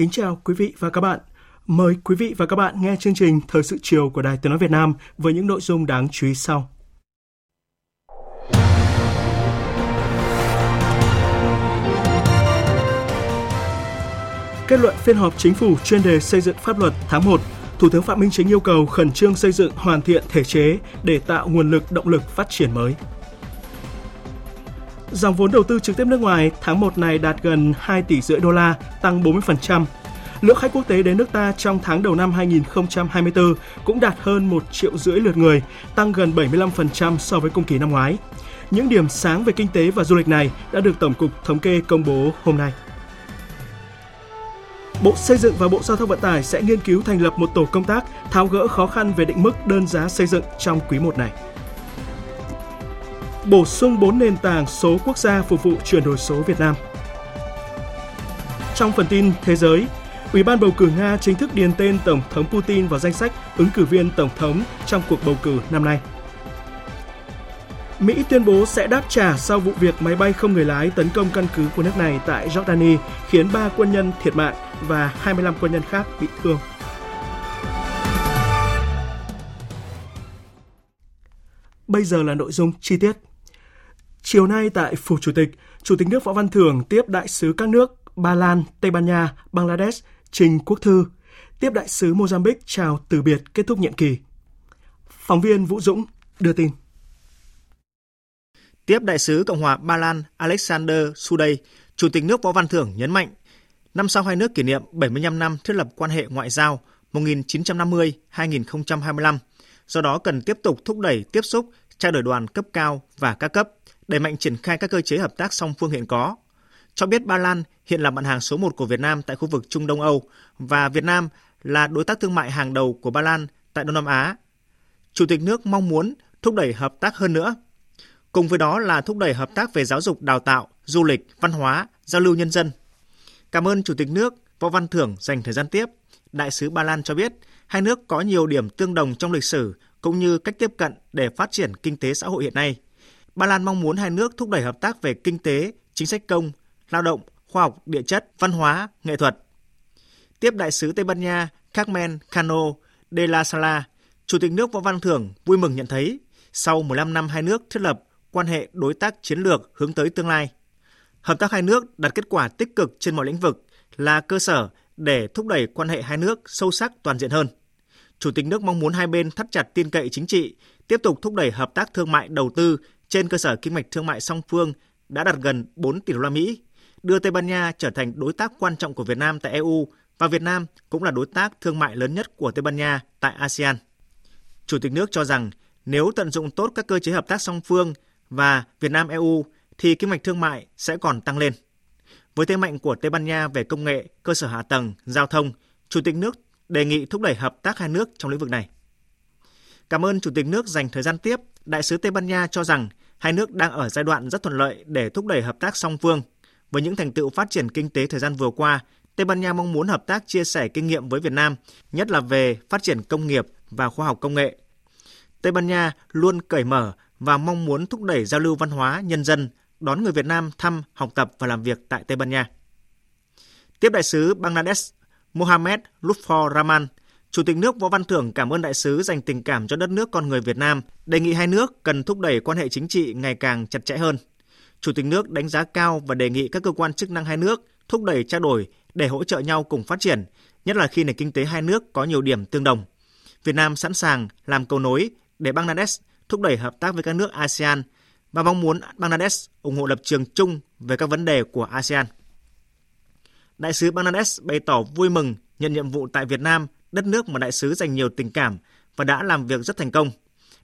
Kính chào quý vị và các bạn. Mời quý vị và các bạn nghe chương trình Thời sự chiều của Đài Tiếng nói Việt Nam với những nội dung đáng chú ý sau. Kết luận phiên họp chính phủ chuyên đề xây dựng pháp luật tháng 1, Thủ tướng Phạm Minh Chính yêu cầu khẩn trương xây dựng hoàn thiện thể chế để tạo nguồn lực động lực phát triển mới. Dòng vốn đầu tư trực tiếp nước ngoài tháng 1 này đạt gần 2 tỷ rưỡi đô la, tăng 40%. Lượng khách quốc tế đến nước ta trong tháng đầu năm 2024 cũng đạt hơn 1 triệu rưỡi lượt người, tăng gần 75% so với cùng kỳ năm ngoái. Những điểm sáng về kinh tế và du lịch này đã được Tổng cục Thống kê công bố hôm nay. Bộ Xây dựng và Bộ Giao thông Vận tải sẽ nghiên cứu thành lập một tổ công tác tháo gỡ khó khăn về định mức đơn giá xây dựng trong quý 1 này bổ sung 4 nền tảng số quốc gia phục vụ chuyển đổi số Việt Nam. Trong phần tin thế giới, Ủy ban bầu cử Nga chính thức điền tên Tổng thống Putin vào danh sách ứng cử viên Tổng thống trong cuộc bầu cử năm nay. Mỹ tuyên bố sẽ đáp trả sau vụ việc máy bay không người lái tấn công căn cứ của nước này tại Jordani, khiến 3 quân nhân thiệt mạng và 25 quân nhân khác bị thương. Bây giờ là nội dung chi tiết. Chiều nay tại Phủ Chủ tịch, Chủ tịch nước Võ Văn Thưởng tiếp đại sứ các nước Ba Lan, Tây Ban Nha, Bangladesh Trình Quốc Thư, tiếp đại sứ Mozambique chào từ biệt kết thúc nhiệm kỳ. Phóng viên Vũ Dũng đưa tin. Tiếp đại sứ Cộng hòa Ba Lan Alexander suday Chủ tịch nước Võ Văn Thưởng nhấn mạnh, năm sau hai nước kỷ niệm 75 năm thiết lập quan hệ ngoại giao 1950-2025, do đó cần tiếp tục thúc đẩy tiếp xúc, trao đổi đoàn cấp cao và các cấp, đẩy mạnh triển khai các cơ chế hợp tác song phương hiện có. Cho biết Ba Lan hiện là bạn hàng số 1 của Việt Nam tại khu vực Trung Đông Âu và Việt Nam là đối tác thương mại hàng đầu của Ba Lan tại Đông Nam Á. Chủ tịch nước mong muốn thúc đẩy hợp tác hơn nữa. Cùng với đó là thúc đẩy hợp tác về giáo dục đào tạo, du lịch, văn hóa, giao lưu nhân dân. Cảm ơn Chủ tịch nước Võ Văn Thưởng dành thời gian tiếp. Đại sứ Ba Lan cho biết hai nước có nhiều điểm tương đồng trong lịch sử cũng như cách tiếp cận để phát triển kinh tế xã hội hiện nay. Ba Lan mong muốn hai nước thúc đẩy hợp tác về kinh tế, chính sách công, lao động, khoa học, địa chất, văn hóa, nghệ thuật. Tiếp đại sứ Tây Ban Nha Carmen Cano de la Sala, Chủ tịch nước Võ Văn Thưởng vui mừng nhận thấy sau 15 năm hai nước thiết lập quan hệ đối tác chiến lược hướng tới tương lai. Hợp tác hai nước đạt kết quả tích cực trên mọi lĩnh vực là cơ sở để thúc đẩy quan hệ hai nước sâu sắc toàn diện hơn. Chủ tịch nước mong muốn hai bên thắt chặt tin cậy chính trị, tiếp tục thúc đẩy hợp tác thương mại đầu tư trên cơ sở kinh mạch thương mại song phương đã đạt gần 4 tỷ đô la Mỹ, đưa Tây Ban Nha trở thành đối tác quan trọng của Việt Nam tại EU và Việt Nam cũng là đối tác thương mại lớn nhất của Tây Ban Nha tại ASEAN. Chủ tịch nước cho rằng nếu tận dụng tốt các cơ chế hợp tác song phương và Việt Nam EU thì kinh mạch thương mại sẽ còn tăng lên. Với thế mạnh của Tây Ban Nha về công nghệ, cơ sở hạ tầng, giao thông, Chủ tịch nước đề nghị thúc đẩy hợp tác hai nước trong lĩnh vực này. Cảm ơn Chủ tịch nước dành thời gian tiếp, Đại sứ Tây Ban Nha cho rằng hai nước đang ở giai đoạn rất thuận lợi để thúc đẩy hợp tác song phương. Với những thành tựu phát triển kinh tế thời gian vừa qua, Tây Ban Nha mong muốn hợp tác chia sẻ kinh nghiệm với Việt Nam, nhất là về phát triển công nghiệp và khoa học công nghệ. Tây Ban Nha luôn cởi mở và mong muốn thúc đẩy giao lưu văn hóa nhân dân, đón người Việt Nam thăm, học tập và làm việc tại Tây Ban Nha. Tiếp đại sứ Bangladesh Mohamed Lutfor Rahman, Chủ tịch nước Võ Văn Thưởng cảm ơn đại sứ dành tình cảm cho đất nước con người Việt Nam, đề nghị hai nước cần thúc đẩy quan hệ chính trị ngày càng chặt chẽ hơn. Chủ tịch nước đánh giá cao và đề nghị các cơ quan chức năng hai nước thúc đẩy trao đổi để hỗ trợ nhau cùng phát triển, nhất là khi nền kinh tế hai nước có nhiều điểm tương đồng. Việt Nam sẵn sàng làm cầu nối để Bangladesh thúc đẩy hợp tác với các nước ASEAN và mong muốn Bangladesh ủng hộ lập trường chung về các vấn đề của ASEAN. Đại sứ Bangladesh bày tỏ vui mừng nhận nhiệm vụ tại Việt Nam, đất nước mà đại sứ dành nhiều tình cảm và đã làm việc rất thành công.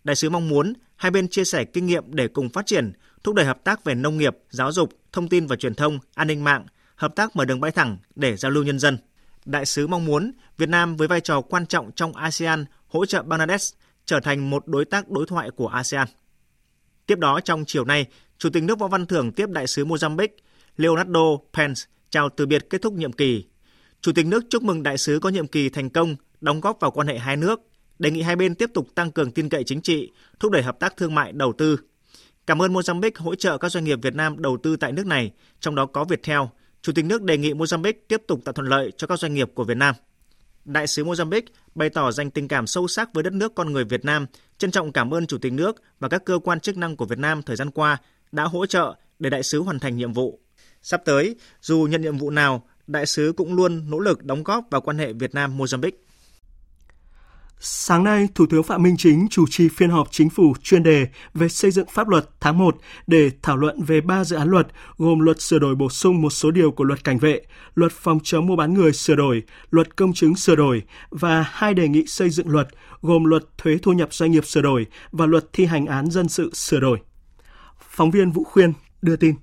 Đại sứ mong muốn hai bên chia sẻ kinh nghiệm để cùng phát triển, thúc đẩy hợp tác về nông nghiệp, giáo dục, thông tin và truyền thông, an ninh mạng, hợp tác mở đường bay thẳng để giao lưu nhân dân. Đại sứ mong muốn Việt Nam với vai trò quan trọng trong ASEAN hỗ trợ Bangladesh trở thành một đối tác đối thoại của ASEAN. Tiếp đó trong chiều nay, Chủ tịch nước Võ Văn Thưởng tiếp đại sứ Mozambique Leonardo Pence chào từ biệt kết thúc nhiệm kỳ. Chủ tịch nước chúc mừng đại sứ có nhiệm kỳ thành công, đóng góp vào quan hệ hai nước, đề nghị hai bên tiếp tục tăng cường tin cậy chính trị, thúc đẩy hợp tác thương mại đầu tư. Cảm ơn Mozambique hỗ trợ các doanh nghiệp Việt Nam đầu tư tại nước này, trong đó có Viettel. Chủ tịch nước đề nghị Mozambique tiếp tục tạo thuận lợi cho các doanh nghiệp của Việt Nam. Đại sứ Mozambique bày tỏ dành tình cảm sâu sắc với đất nước con người Việt Nam, trân trọng cảm ơn Chủ tịch nước và các cơ quan chức năng của Việt Nam thời gian qua đã hỗ trợ để đại sứ hoàn thành nhiệm vụ. Sắp tới, dù nhận nhiệm vụ nào, đại sứ cũng luôn nỗ lực đóng góp vào quan hệ Việt Nam Mozambique. Sáng nay, Thủ tướng Phạm Minh Chính chủ trì phiên họp chính phủ chuyên đề về xây dựng pháp luật tháng 1 để thảo luận về 3 dự án luật gồm luật sửa đổi bổ sung một số điều của luật cảnh vệ, luật phòng chống mua bán người sửa đổi, luật công chứng sửa đổi và hai đề nghị xây dựng luật gồm luật thuế thu nhập doanh nghiệp sửa đổi và luật thi hành án dân sự sửa đổi. Phóng viên Vũ Khuyên đưa tin.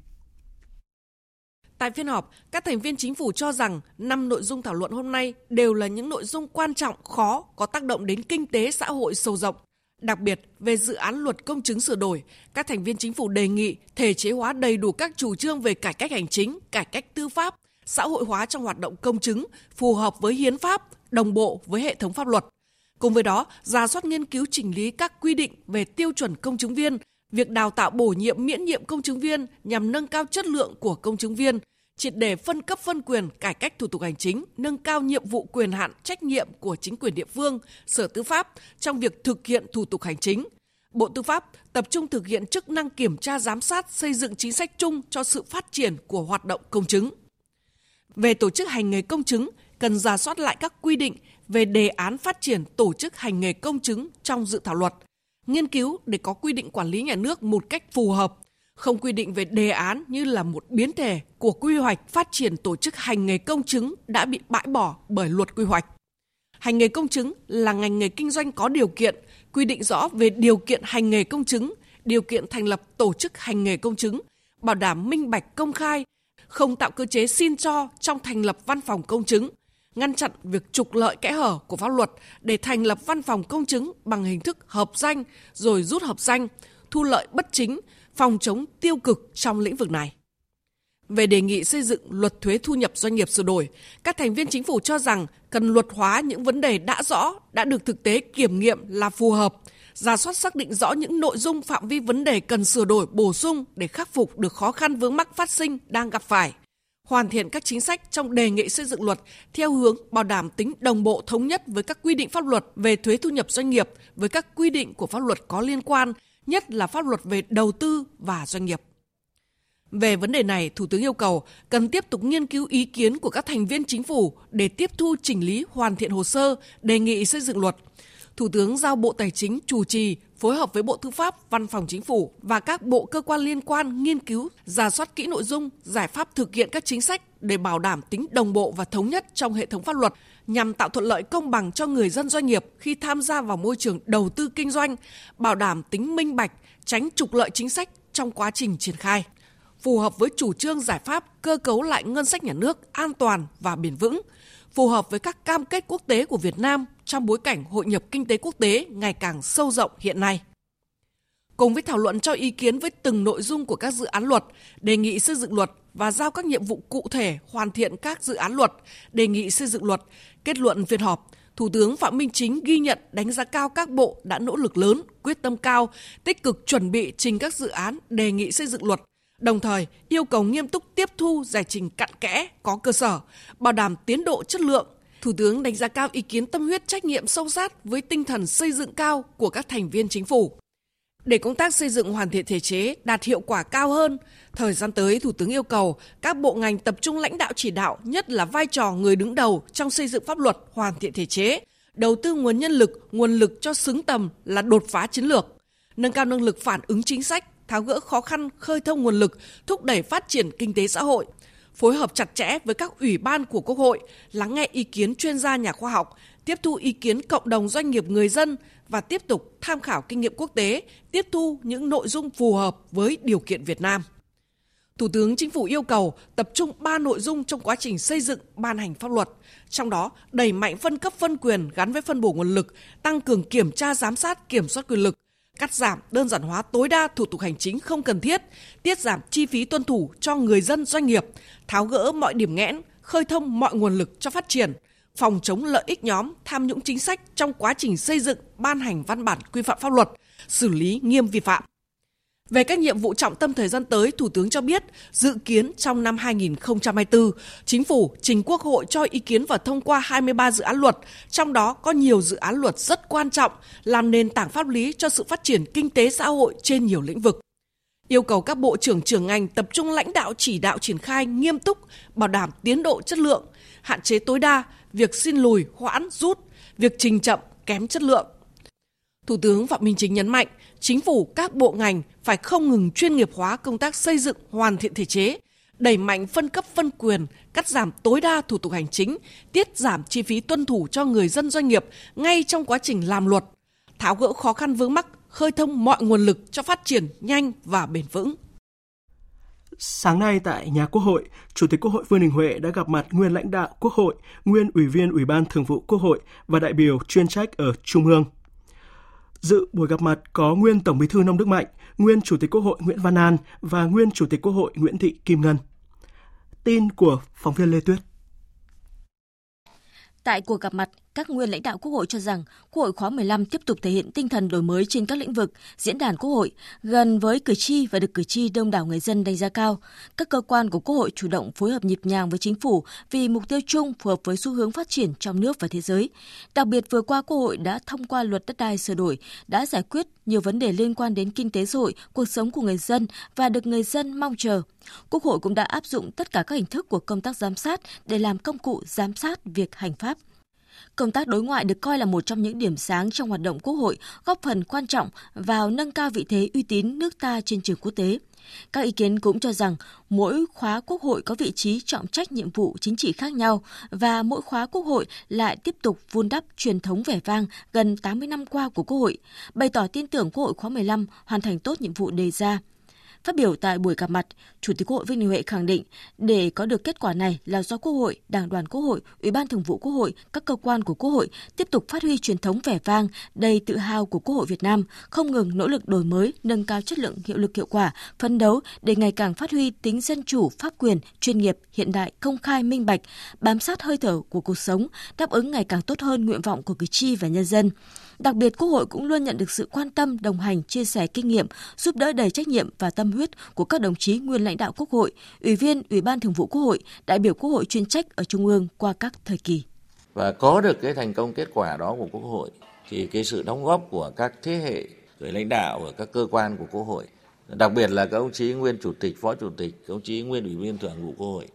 Tại phiên họp, các thành viên chính phủ cho rằng năm nội dung thảo luận hôm nay đều là những nội dung quan trọng, khó, có tác động đến kinh tế xã hội sâu rộng. Đặc biệt, về dự án luật công chứng sửa đổi, các thành viên chính phủ đề nghị thể chế hóa đầy đủ các chủ trương về cải cách hành chính, cải cách tư pháp, xã hội hóa trong hoạt động công chứng, phù hợp với hiến pháp, đồng bộ với hệ thống pháp luật. Cùng với đó, ra soát nghiên cứu chỉnh lý các quy định về tiêu chuẩn công chứng viên, việc đào tạo bổ nhiệm miễn nhiệm công chứng viên nhằm nâng cao chất lượng của công chứng viên – triệt để phân cấp phân quyền, cải cách thủ tục hành chính, nâng cao nhiệm vụ quyền hạn trách nhiệm của chính quyền địa phương, Sở Tư pháp trong việc thực hiện thủ tục hành chính. Bộ Tư pháp tập trung thực hiện chức năng kiểm tra giám sát, xây dựng chính sách chung cho sự phát triển của hoạt động công chứng. Về tổ chức hành nghề công chứng, cần giả soát lại các quy định về đề án phát triển tổ chức hành nghề công chứng trong dự thảo luật, nghiên cứu để có quy định quản lý nhà nước một cách phù hợp không quy định về đề án như là một biến thể của quy hoạch phát triển tổ chức hành nghề công chứng đã bị bãi bỏ bởi luật quy hoạch. Hành nghề công chứng là ngành nghề kinh doanh có điều kiện, quy định rõ về điều kiện hành nghề công chứng, điều kiện thành lập tổ chức hành nghề công chứng, bảo đảm minh bạch công khai, không tạo cơ chế xin cho trong thành lập văn phòng công chứng, ngăn chặn việc trục lợi kẽ hở của pháp luật để thành lập văn phòng công chứng bằng hình thức hợp danh rồi rút hợp danh, thu lợi bất chính, phòng chống tiêu cực trong lĩnh vực này. Về đề nghị xây dựng luật thuế thu nhập doanh nghiệp sửa đổi, các thành viên chính phủ cho rằng cần luật hóa những vấn đề đã rõ, đã được thực tế kiểm nghiệm là phù hợp, ra soát xác định rõ những nội dung phạm vi vấn đề cần sửa đổi bổ sung để khắc phục được khó khăn vướng mắc phát sinh đang gặp phải. Hoàn thiện các chính sách trong đề nghị xây dựng luật theo hướng bảo đảm tính đồng bộ thống nhất với các quy định pháp luật về thuế thu nhập doanh nghiệp với các quy định của pháp luật có liên quan nhất là pháp luật về đầu tư và doanh nghiệp. Về vấn đề này, Thủ tướng yêu cầu cần tiếp tục nghiên cứu ý kiến của các thành viên chính phủ để tiếp thu chỉnh lý hoàn thiện hồ sơ, đề nghị xây dựng luật. Thủ tướng giao Bộ Tài chính chủ trì phối hợp với Bộ Tư pháp, Văn phòng Chính phủ và các bộ cơ quan liên quan nghiên cứu, giả soát kỹ nội dung, giải pháp thực hiện các chính sách để bảo đảm tính đồng bộ và thống nhất trong hệ thống pháp luật nhằm tạo thuận lợi công bằng cho người dân doanh nghiệp khi tham gia vào môi trường đầu tư kinh doanh, bảo đảm tính minh bạch, tránh trục lợi chính sách trong quá trình triển khai. Phù hợp với chủ trương giải pháp cơ cấu lại ngân sách nhà nước an toàn và bền vững, phù hợp với các cam kết quốc tế của Việt Nam trong bối cảnh hội nhập kinh tế quốc tế ngày càng sâu rộng hiện nay. Cùng với thảo luận cho ý kiến với từng nội dung của các dự án luật, đề nghị xây dựng luật và giao các nhiệm vụ cụ thể hoàn thiện các dự án luật, đề nghị xây dựng luật, kết luận phiên họp, Thủ tướng Phạm Minh Chính ghi nhận đánh giá cao các bộ đã nỗ lực lớn, quyết tâm cao, tích cực chuẩn bị trình các dự án đề nghị xây dựng luật, đồng thời yêu cầu nghiêm túc tiếp thu giải trình cặn kẽ, có cơ sở, bảo đảm tiến độ chất lượng. Thủ tướng đánh giá cao ý kiến tâm huyết trách nhiệm sâu sát với tinh thần xây dựng cao của các thành viên chính phủ. Để công tác xây dựng hoàn thiện thể chế đạt hiệu quả cao hơn, thời gian tới Thủ tướng yêu cầu các bộ ngành tập trung lãnh đạo chỉ đạo, nhất là vai trò người đứng đầu trong xây dựng pháp luật hoàn thiện thể chế, đầu tư nguồn nhân lực, nguồn lực cho xứng tầm là đột phá chiến lược, nâng cao năng lực phản ứng chính sách, tháo gỡ khó khăn, khơi thông nguồn lực, thúc đẩy phát triển kinh tế xã hội, phối hợp chặt chẽ với các ủy ban của Quốc hội, lắng nghe ý kiến chuyên gia nhà khoa học, tiếp thu ý kiến cộng đồng doanh nghiệp người dân và tiếp tục tham khảo kinh nghiệm quốc tế, tiếp thu những nội dung phù hợp với điều kiện Việt Nam. Thủ tướng Chính phủ yêu cầu tập trung 3 nội dung trong quá trình xây dựng ban hành pháp luật, trong đó đẩy mạnh phân cấp phân quyền gắn với phân bổ nguồn lực, tăng cường kiểm tra giám sát kiểm soát quyền lực, cắt giảm đơn giản hóa tối đa thủ tục hành chính không cần thiết, tiết giảm chi phí tuân thủ cho người dân doanh nghiệp, tháo gỡ mọi điểm nghẽn, khơi thông mọi nguồn lực cho phát triển, phòng chống lợi ích nhóm tham nhũng chính sách trong quá trình xây dựng ban hành văn bản quy phạm pháp luật, xử lý nghiêm vi phạm. Về các nhiệm vụ trọng tâm thời gian tới, Thủ tướng cho biết dự kiến trong năm 2024, Chính phủ trình Quốc hội cho ý kiến và thông qua 23 dự án luật, trong đó có nhiều dự án luật rất quan trọng, làm nền tảng pháp lý cho sự phát triển kinh tế xã hội trên nhiều lĩnh vực. Yêu cầu các bộ trưởng trưởng ngành tập trung lãnh đạo chỉ đạo triển khai nghiêm túc, bảo đảm tiến độ chất lượng, hạn chế tối đa việc xin lùi, hoãn, rút, việc trình chậm, kém chất lượng. Thủ tướng Phạm Minh Chính nhấn mạnh, chính phủ các bộ ngành phải không ngừng chuyên nghiệp hóa công tác xây dựng hoàn thiện thể chế, đẩy mạnh phân cấp phân quyền, cắt giảm tối đa thủ tục hành chính, tiết giảm chi phí tuân thủ cho người dân doanh nghiệp ngay trong quá trình làm luật, tháo gỡ khó khăn vướng mắc, khơi thông mọi nguồn lực cho phát triển nhanh và bền vững. Sáng nay tại nhà Quốc hội, Chủ tịch Quốc hội Vương Đình Huệ đã gặp mặt nguyên lãnh đạo Quốc hội, nguyên Ủy viên Ủy ban Thường vụ Quốc hội và đại biểu chuyên trách ở Trung ương. Dự buổi gặp mặt có nguyên Tổng Bí thư Nông Đức Mạnh, nguyên Chủ tịch Quốc hội Nguyễn Văn An và nguyên Chủ tịch Quốc hội Nguyễn Thị Kim Ngân. Tin của phóng viên Lê Tuyết. Tại cuộc gặp mặt, các nguyên lãnh đạo Quốc hội cho rằng Quốc hội khóa 15 tiếp tục thể hiện tinh thần đổi mới trên các lĩnh vực, diễn đàn Quốc hội gần với cử tri và được cử tri đông đảo người dân đánh giá cao. Các cơ quan của Quốc hội chủ động phối hợp nhịp nhàng với chính phủ vì mục tiêu chung phù hợp với xu hướng phát triển trong nước và thế giới. Đặc biệt vừa qua Quốc hội đã thông qua luật đất đai sửa đổi, đã giải quyết nhiều vấn đề liên quan đến kinh tế xã hội, cuộc sống của người dân và được người dân mong chờ. Quốc hội cũng đã áp dụng tất cả các hình thức của công tác giám sát để làm công cụ giám sát việc hành pháp. Công tác đối ngoại được coi là một trong những điểm sáng trong hoạt động Quốc hội, góp phần quan trọng vào nâng cao vị thế uy tín nước ta trên trường quốc tế. Các ý kiến cũng cho rằng mỗi khóa quốc hội có vị trí trọng trách nhiệm vụ chính trị khác nhau và mỗi khóa quốc hội lại tiếp tục vun đắp truyền thống vẻ vang gần 80 năm qua của quốc hội, bày tỏ tin tưởng quốc hội khóa 15 hoàn thành tốt nhiệm vụ đề ra. Phát biểu tại buổi gặp mặt, Chủ tịch Quốc hội Vương Đình Huệ khẳng định để có được kết quả này là do Quốc hội, Đảng đoàn Quốc hội, Ủy ban Thường vụ Quốc hội, các cơ quan của Quốc hội tiếp tục phát huy truyền thống vẻ vang, đầy tự hào của Quốc hội Việt Nam, không ngừng nỗ lực đổi mới, nâng cao chất lượng, hiệu lực hiệu quả, phấn đấu để ngày càng phát huy tính dân chủ, pháp quyền, chuyên nghiệp, hiện đại, công khai, minh bạch, bám sát hơi thở của cuộc sống, đáp ứng ngày càng tốt hơn nguyện vọng của cử tri và nhân dân. Đặc biệt, Quốc hội cũng luôn nhận được sự quan tâm, đồng hành, chia sẻ kinh nghiệm, giúp đỡ đầy trách nhiệm và tâm huyết của các đồng chí nguyên lãnh đạo Quốc hội, Ủy viên Ủy ban Thường vụ Quốc hội, đại biểu Quốc hội chuyên trách ở Trung ương qua các thời kỳ. Và có được cái thành công kết quả đó của Quốc hội thì cái sự đóng góp của các thế hệ người lãnh đạo ở các cơ quan của Quốc hội, đặc biệt là các ông chí nguyên chủ tịch, phó chủ tịch, các ông chí nguyên ủy viên thường vụ Quốc hội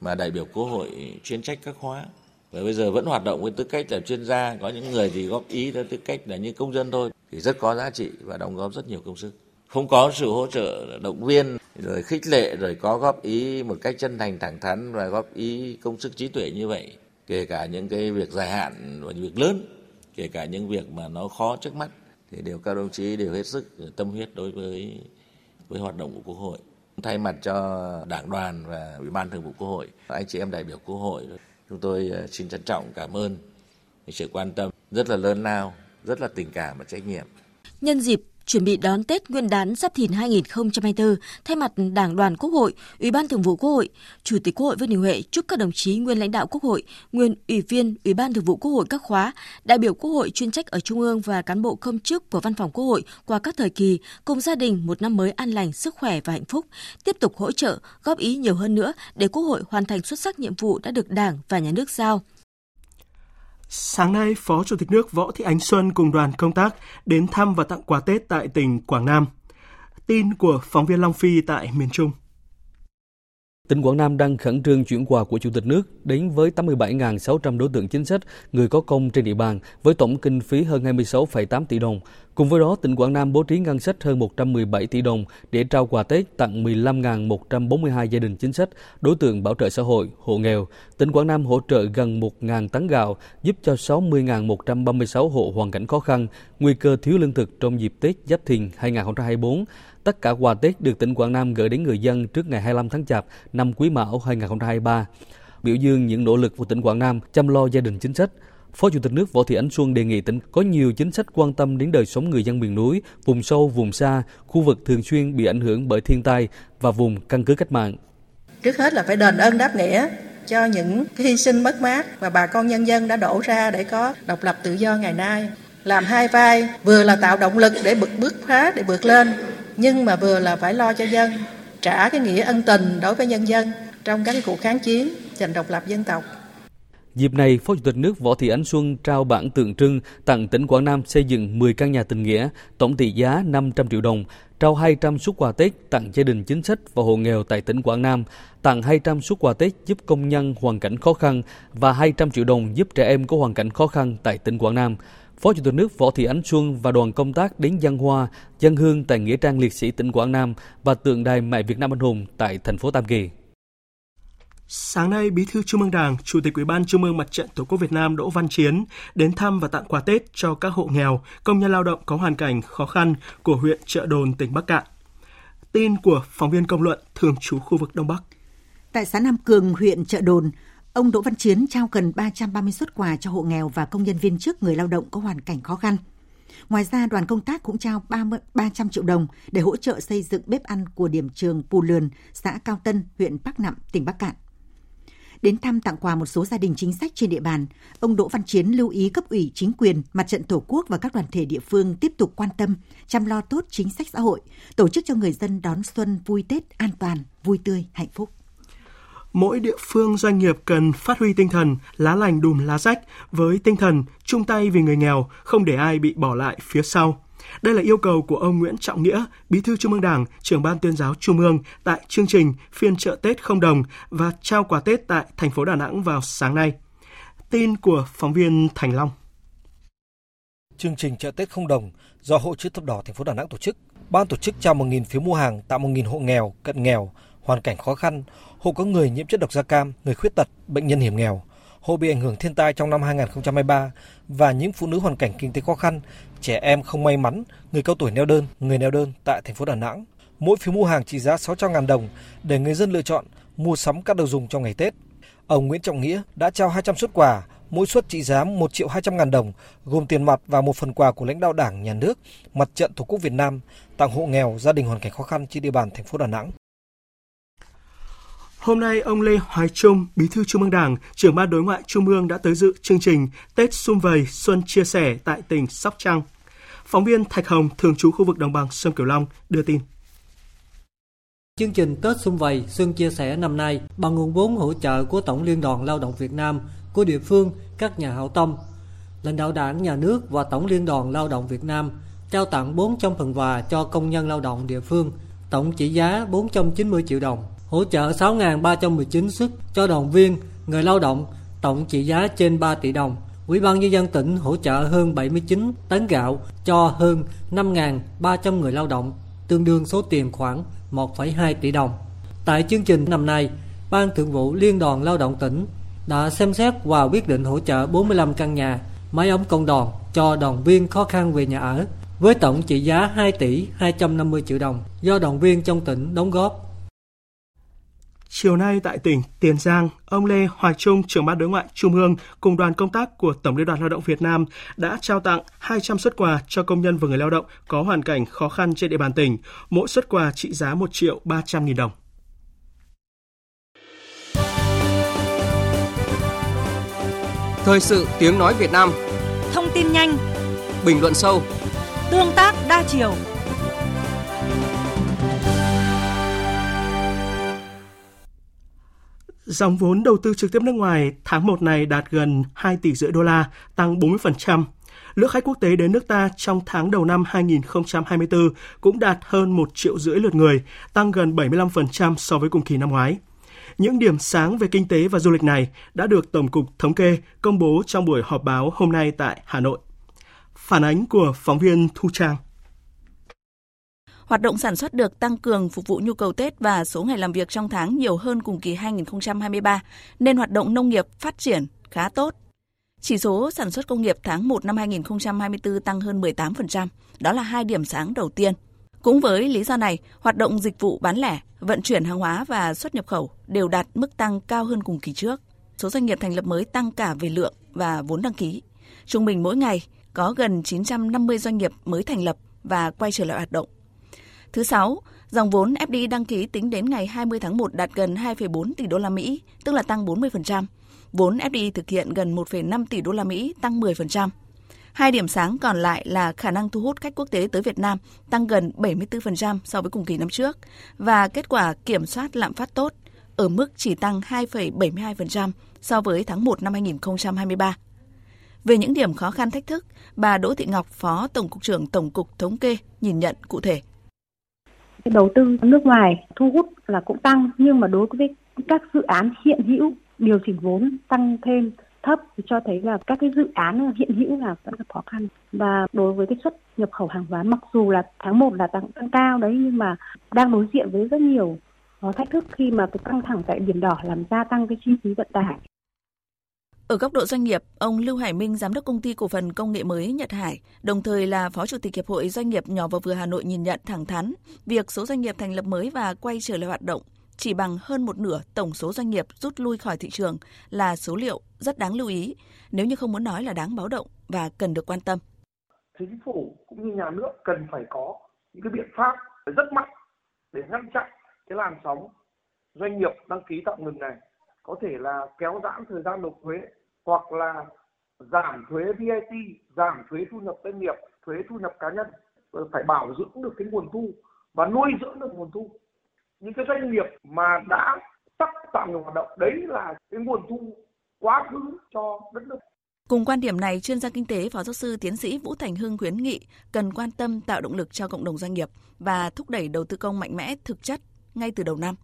mà đại biểu Quốc hội chuyên trách các khóa và bây giờ vẫn hoạt động với tư cách là chuyên gia, có những người thì góp ý theo tư cách là như công dân thôi, thì rất có giá trị và đóng góp rất nhiều công sức. Không có sự hỗ trợ động viên, rồi khích lệ, rồi có góp ý một cách chân thành, thẳng thắn và góp ý công sức trí tuệ như vậy. Kể cả những cái việc dài hạn và những việc lớn, kể cả những việc mà nó khó trước mắt, thì đều các đồng chí đều hết sức tâm huyết đối với với hoạt động của quốc hội. Thay mặt cho đảng đoàn và ủy ban thường vụ quốc hội, anh chị em đại biểu quốc hội Chúng tôi ờ, xin trân trọng cảm ơn sự quan tâm rất là lớn lao, rất là tình cảm và trách nhiệm. Nhân dịp chuẩn bị đón Tết Nguyên đán Giáp Thìn 2024, thay mặt Đảng đoàn Quốc hội, Ủy ban Thường vụ Quốc hội, Chủ tịch Quốc hội Vương Đình Huệ chúc các đồng chí nguyên lãnh đạo Quốc hội, nguyên ủy viên Ủy ban Thường vụ Quốc hội các khóa, đại biểu Quốc hội chuyên trách ở Trung ương và cán bộ công chức của Văn phòng Quốc hội qua các thời kỳ cùng gia đình một năm mới an lành, sức khỏe và hạnh phúc, tiếp tục hỗ trợ, góp ý nhiều hơn nữa để Quốc hội hoàn thành xuất sắc nhiệm vụ đã được Đảng và Nhà nước giao. Sáng nay, Phó Chủ tịch nước Võ Thị Ánh Xuân cùng đoàn công tác đến thăm và tặng quà Tết tại tỉnh Quảng Nam. Tin của phóng viên Long Phi tại miền Trung. Tỉnh Quảng Nam đang khẩn trương chuyển quà của Chủ tịch nước đến với 87.600 đối tượng chính sách, người có công trên địa bàn với tổng kinh phí hơn 26,8 tỷ đồng. Cùng với đó, tỉnh Quảng Nam bố trí ngân sách hơn 117 tỷ đồng để trao quà Tết tặng 15.142 gia đình chính sách, đối tượng bảo trợ xã hội, hộ nghèo. Tỉnh Quảng Nam hỗ trợ gần 1.000 tấn gạo, giúp cho 60.136 hộ hoàn cảnh khó khăn, nguy cơ thiếu lương thực trong dịp Tết Giáp Thìn 2024. Tất cả quà Tết được tỉnh Quảng Nam gửi đến người dân trước ngày 25 tháng Chạp năm Quý Mão 2023. Biểu dương những nỗ lực của tỉnh Quảng Nam chăm lo gia đình chính sách, Phó Chủ tịch nước Võ Thị Ánh Xuân đề nghị tỉnh có nhiều chính sách quan tâm đến đời sống người dân miền núi, vùng sâu, vùng xa, khu vực thường xuyên bị ảnh hưởng bởi thiên tai và vùng căn cứ cách mạng. Trước hết là phải đền ơn đáp nghĩa cho những hy sinh mất mát mà bà con nhân dân đã đổ ra để có độc lập tự do ngày nay. Làm hai vai, vừa là tạo động lực để bực bước phá, để vượt lên, nhưng mà vừa là phải lo cho dân, trả cái nghĩa ân tình đối với nhân dân trong các cuộc kháng chiến giành độc lập dân tộc. Dịp này, Phó Chủ tịch nước Võ Thị Ánh Xuân trao bản tượng trưng tặng tỉnh Quảng Nam xây dựng 10 căn nhà tình nghĩa, tổng trị giá 500 triệu đồng, trao 200 suất quà Tết tặng gia đình chính sách và hộ nghèo tại tỉnh Quảng Nam, tặng 200 suất quà Tết giúp công nhân hoàn cảnh khó khăn và 200 triệu đồng giúp trẻ em có hoàn cảnh khó khăn tại tỉnh Quảng Nam. Phó Chủ tịch nước Võ Thị Ánh Xuân và đoàn công tác đến dân hoa, dân hương tại Nghĩa trang liệt sĩ tỉnh Quảng Nam và tượng đài mẹ Việt Nam anh hùng tại thành phố Tam Kỳ. Sáng nay, Bí thư Trung ương Đảng, Chủ tịch Ủy ban Trung ương Mặt trận Tổ quốc Việt Nam Đỗ Văn Chiến đến thăm và tặng quà Tết cho các hộ nghèo, công nhân lao động có hoàn cảnh khó khăn của huyện Trợ Đồn, tỉnh Bắc Cạn. Tin của phóng viên công luận thường trú khu vực Đông Bắc. Tại xã Nam Cường, huyện Trợ Đồn, ông Đỗ Văn Chiến trao gần 330 xuất quà cho hộ nghèo và công nhân viên chức người lao động có hoàn cảnh khó khăn. Ngoài ra, đoàn công tác cũng trao 30, 300 triệu đồng để hỗ trợ xây dựng bếp ăn của điểm trường Pù Lườn, xã Cao Tân, huyện Bắc Nậm, tỉnh Bắc Cạn. Đến thăm tặng quà một số gia đình chính sách trên địa bàn, ông Đỗ Văn Chiến lưu ý cấp ủy chính quyền, mặt trận Tổ quốc và các đoàn thể địa phương tiếp tục quan tâm, chăm lo tốt chính sách xã hội, tổ chức cho người dân đón xuân vui Tết an toàn, vui tươi, hạnh phúc mỗi địa phương doanh nghiệp cần phát huy tinh thần lá lành đùm lá rách với tinh thần chung tay vì người nghèo, không để ai bị bỏ lại phía sau. Đây là yêu cầu của ông Nguyễn Trọng Nghĩa, Bí thư Trung ương Đảng, trưởng ban tuyên giáo Trung ương tại chương trình phiên chợ Tết không đồng và trao quà Tết tại thành phố Đà Nẵng vào sáng nay. Tin của phóng viên Thành Long. Chương trình chợ Tết không đồng do Hội chữ thập đỏ thành phố Đà Nẵng tổ chức. Ban tổ chức trao 1.000 phiếu mua hàng tặng 1.000 hộ nghèo, cận nghèo, hoàn cảnh khó khăn, hộ có người nhiễm chất độc da cam, người khuyết tật, bệnh nhân hiểm nghèo, hộ bị ảnh hưởng thiên tai trong năm 2023 và những phụ nữ hoàn cảnh kinh tế khó khăn, trẻ em không may mắn, người cao tuổi neo đơn, người neo đơn tại thành phố Đà Nẵng. Mỗi phiếu mua hàng trị giá 600.000 đồng để người dân lựa chọn mua sắm các đồ dùng trong ngày Tết. Ông Nguyễn Trọng Nghĩa đã trao 200 xuất quà, mỗi suất trị giá 1 triệu 200 ngàn đồng, gồm tiền mặt và một phần quà của lãnh đạo Đảng, Nhà nước, Mặt trận Tổ quốc Việt Nam, tặng hộ nghèo, gia đình hoàn cảnh khó khăn trên địa bàn thành phố Đà Nẵng. Hôm nay, ông Lê Hoài Trung, Bí thư Trung ương Đảng, trưởng ban đối ngoại Trung ương đã tới dự chương trình Tết Xung Vầy Xuân Chia Sẻ tại tỉnh Sóc Trăng. Phóng viên Thạch Hồng, thường trú khu vực đồng bằng sông Cửu Long, đưa tin. Chương trình Tết Xung Vầy Xuân Chia Sẻ năm nay bằng nguồn vốn hỗ trợ của Tổng Liên đoàn Lao động Việt Nam, của địa phương, các nhà hảo tâm, lãnh đạo đảng, nhà nước và Tổng Liên đoàn Lao động Việt Nam trao tặng 400 phần quà cho công nhân lao động địa phương, tổng trị giá 490 triệu đồng hỗ trợ 6.319 xuất cho đoàn viên, người lao động, tổng trị giá trên 3 tỷ đồng. Ủy ban nhân dân tỉnh hỗ trợ hơn 79 tấn gạo cho hơn 5.300 người lao động, tương đương số tiền khoảng 1,2 tỷ đồng. Tại chương trình năm nay, Ban Thường vụ Liên đoàn Lao động tỉnh đã xem xét và quyết định hỗ trợ 45 căn nhà, máy ấm công đoàn cho đoàn viên khó khăn về nhà ở với tổng trị giá 2 tỷ 250 triệu đồng do đoàn viên trong tỉnh đóng góp Chiều nay tại tỉnh Tiền Giang, ông Lê Hoài Trung, trưởng ban đối ngoại Trung ương cùng đoàn công tác của Tổng Liên đoàn Lao động Việt Nam đã trao tặng 200 xuất quà cho công nhân và người lao động có hoàn cảnh khó khăn trên địa bàn tỉnh, mỗi xuất quà trị giá 1 triệu 300 nghìn đồng. Thời sự tiếng nói Việt Nam. Thông tin nhanh. Bình luận sâu. Tương tác đa chiều Dòng vốn đầu tư trực tiếp nước ngoài tháng 1 này đạt gần 2 tỷ rưỡi đô la, tăng 40%. Lượng khách quốc tế đến nước ta trong tháng đầu năm 2024 cũng đạt hơn 1 triệu rưỡi lượt người, tăng gần 75% so với cùng kỳ năm ngoái. Những điểm sáng về kinh tế và du lịch này đã được Tổng cục Thống kê công bố trong buổi họp báo hôm nay tại Hà Nội. Phản ánh của phóng viên Thu Trang. Hoạt động sản xuất được tăng cường phục vụ nhu cầu Tết và số ngày làm việc trong tháng nhiều hơn cùng kỳ 2023, nên hoạt động nông nghiệp phát triển khá tốt. Chỉ số sản xuất công nghiệp tháng 1 năm 2024 tăng hơn 18%, đó là hai điểm sáng đầu tiên. Cũng với lý do này, hoạt động dịch vụ bán lẻ, vận chuyển hàng hóa và xuất nhập khẩu đều đạt mức tăng cao hơn cùng kỳ trước. Số doanh nghiệp thành lập mới tăng cả về lượng và vốn đăng ký. Trung bình mỗi ngày có gần 950 doanh nghiệp mới thành lập và quay trở lại hoạt động. Thứ sáu, dòng vốn FDI đăng ký tính đến ngày 20 tháng 1 đạt gần 2,4 tỷ đô la Mỹ, tức là tăng 40%. Vốn FDI thực hiện gần 1,5 tỷ đô la Mỹ, tăng 10%. Hai điểm sáng còn lại là khả năng thu hút khách quốc tế tới Việt Nam tăng gần 74% so với cùng kỳ năm trước và kết quả kiểm soát lạm phát tốt ở mức chỉ tăng 2,72% so với tháng 1 năm 2023. Về những điểm khó khăn thách thức, bà Đỗ Thị Ngọc, Phó Tổng cục trưởng Tổng cục Thống kê nhìn nhận cụ thể. Đầu tư nước ngoài thu hút là cũng tăng nhưng mà đối với các dự án hiện hữu điều chỉnh vốn tăng thêm thấp thì cho thấy là các cái dự án hiện hữu là vẫn gặp khó khăn. Và đối với cái xuất nhập khẩu hàng hóa mặc dù là tháng 1 là tăng, tăng cao đấy nhưng mà đang đối diện với rất nhiều thách thức khi mà cái căng thẳng tại biển đỏ làm gia tăng cái chi phí vận tải ở góc độ doanh nghiệp, ông Lưu Hải Minh, giám đốc công ty cổ phần công nghệ mới Nhật Hải, đồng thời là phó chủ tịch hiệp hội doanh nghiệp nhỏ và vừa Hà Nội nhìn nhận thẳng thắn, việc số doanh nghiệp thành lập mới và quay trở lại hoạt động chỉ bằng hơn một nửa tổng số doanh nghiệp rút lui khỏi thị trường là số liệu rất đáng lưu ý, nếu như không muốn nói là đáng báo động và cần được quan tâm. Chính phủ cũng như nhà nước cần phải có những cái biện pháp rất mạnh để ngăn chặn cái làn sóng doanh nghiệp đăng ký tạm ngừng này có thể là kéo giãn thời gian nộp thuế hoặc là giảm thuế VAT, giảm thuế thu nhập doanh nghiệp, thuế thu nhập cá nhân ờ, phải bảo dưỡng được cái nguồn thu và nuôi dưỡng được nguồn thu những cái doanh nghiệp mà đã tắt tạm ngừng hoạt động đấy là cái nguồn thu quá khứ cho đất nước Cùng quan điểm này, chuyên gia kinh tế Phó giáo sư tiến sĩ Vũ Thành Hưng khuyến nghị cần quan tâm tạo động lực cho cộng đồng doanh nghiệp và thúc đẩy đầu tư công mạnh mẽ thực chất ngay từ đầu năm.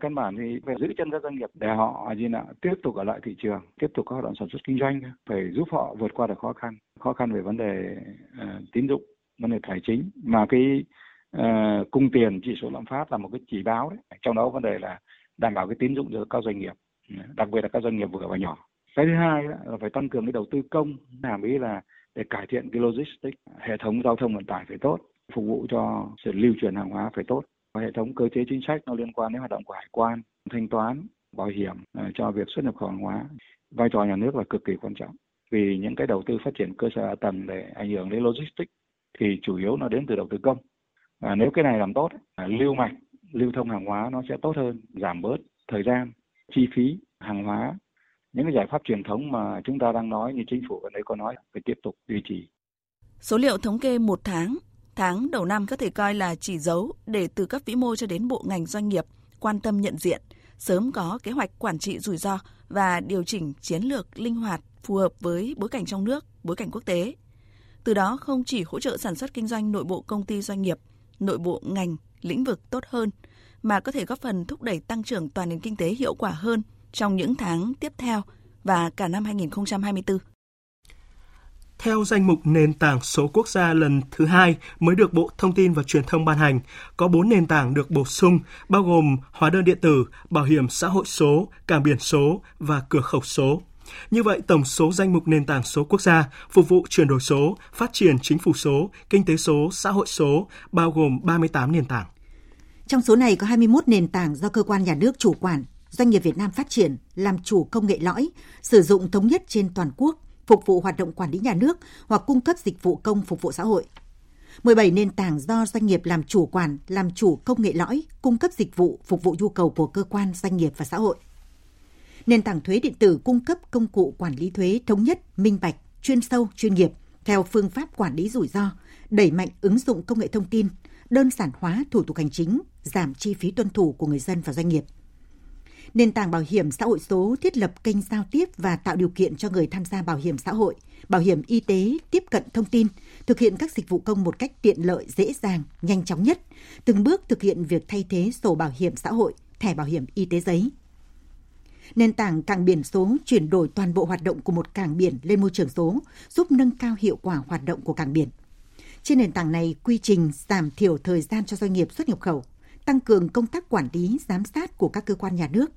Căn bản thì phải giữ chân các doanh nghiệp để họ gì nào tiếp tục ở lại thị trường, tiếp tục các hoạt động sản xuất kinh doanh, phải giúp họ vượt qua được khó khăn, khó khăn về vấn đề uh, tín dụng, vấn đề tài chính. Mà cái uh, cung tiền chỉ số lạm phát là một cái chỉ báo đấy. Trong đó vấn đề là đảm bảo cái tín dụng cho các doanh nghiệp. Đặc biệt là các doanh nghiệp vừa và nhỏ. Cái thứ hai là phải tăng cường cái đầu tư công. Làm ý là để cải thiện cái logistics hệ thống giao thông vận tải phải tốt phục vụ cho sự lưu chuyển hàng hóa phải tốt hệ thống cơ chế chính sách nó liên quan đến hoạt động của hải quan, thanh toán, bảo hiểm à, cho việc xuất nhập khẩu hàng hóa. Vai trò nhà nước là cực kỳ quan trọng. Vì những cái đầu tư phát triển cơ sở hạ tầng để ảnh hưởng đến logistics thì chủ yếu nó đến từ đầu tư công. Và nếu cái này làm tốt à, lưu mạch, lưu thông hàng hóa nó sẽ tốt hơn, giảm bớt thời gian, chi phí hàng hóa. Những cái giải pháp truyền thống mà chúng ta đang nói như chính phủ ở đây có nói phải tiếp tục duy trì. Số liệu thống kê một tháng tháng đầu năm có thể coi là chỉ dấu để từ cấp vĩ mô cho đến bộ ngành doanh nghiệp quan tâm nhận diện sớm có kế hoạch quản trị rủi ro và điều chỉnh chiến lược linh hoạt phù hợp với bối cảnh trong nước, bối cảnh quốc tế. Từ đó không chỉ hỗ trợ sản xuất kinh doanh nội bộ công ty doanh nghiệp nội bộ ngành, lĩnh vực tốt hơn, mà có thể góp phần thúc đẩy tăng trưởng toàn nền kinh tế hiệu quả hơn trong những tháng tiếp theo và cả năm 2024. Theo danh mục nền tảng số quốc gia lần thứ hai mới được Bộ Thông tin và Truyền thông ban hành, có 4 nền tảng được bổ sung, bao gồm hóa đơn điện tử, bảo hiểm xã hội số, cảng biển số và cửa khẩu số. Như vậy, tổng số danh mục nền tảng số quốc gia phục vụ chuyển đổi số, phát triển chính phủ số, kinh tế số, xã hội số bao gồm 38 nền tảng. Trong số này có 21 nền tảng do cơ quan nhà nước chủ quản, doanh nghiệp Việt Nam phát triển, làm chủ công nghệ lõi, sử dụng thống nhất trên toàn quốc, phục vụ hoạt động quản lý nhà nước hoặc cung cấp dịch vụ công phục vụ xã hội. 17 nền tảng do doanh nghiệp làm chủ quản, làm chủ công nghệ lõi, cung cấp dịch vụ phục vụ nhu cầu của cơ quan, doanh nghiệp và xã hội nền tảng thuế điện tử cung cấp công cụ quản lý thuế thống nhất, minh bạch, chuyên sâu, chuyên nghiệp theo phương pháp quản lý rủi ro, đẩy mạnh ứng dụng công nghệ thông tin, đơn giản hóa thủ tục hành chính, giảm chi phí tuân thủ của người dân và doanh nghiệp. Nền tảng bảo hiểm xã hội số thiết lập kênh giao tiếp và tạo điều kiện cho người tham gia bảo hiểm xã hội, bảo hiểm y tế tiếp cận thông tin, thực hiện các dịch vụ công một cách tiện lợi, dễ dàng, nhanh chóng nhất, từng bước thực hiện việc thay thế sổ bảo hiểm xã hội, thẻ bảo hiểm y tế giấy. Nền tảng cảng biển số chuyển đổi toàn bộ hoạt động của một cảng biển lên môi trường số, giúp nâng cao hiệu quả hoạt động của cảng biển. Trên nền tảng này, quy trình giảm thiểu thời gian cho doanh nghiệp xuất nhập khẩu, tăng cường công tác quản lý, giám sát của các cơ quan nhà nước,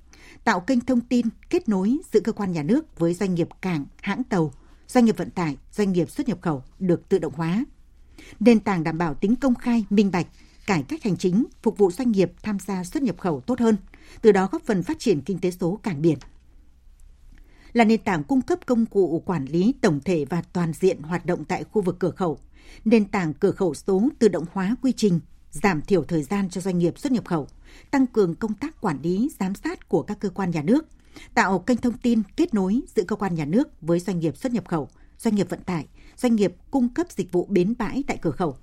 tạo kênh thông tin kết nối giữa cơ quan nhà nước với doanh nghiệp cảng, hãng tàu, doanh nghiệp vận tải, doanh nghiệp xuất nhập khẩu được tự động hóa. Nền tảng đảm bảo tính công khai, minh bạch, cải cách hành chính, phục vụ doanh nghiệp tham gia xuất nhập khẩu tốt hơn, từ đó góp phần phát triển kinh tế số cảng biển. Là nền tảng cung cấp công cụ quản lý tổng thể và toàn diện hoạt động tại khu vực cửa khẩu, nền tảng cửa khẩu số tự động hóa quy trình, giảm thiểu thời gian cho doanh nghiệp xuất nhập khẩu, tăng cường công tác quản lý, giám sát của các cơ quan nhà nước, tạo kênh thông tin kết nối giữa cơ quan nhà nước với doanh nghiệp xuất nhập khẩu, doanh nghiệp vận tải, doanh nghiệp cung cấp dịch vụ bến bãi tại cửa khẩu.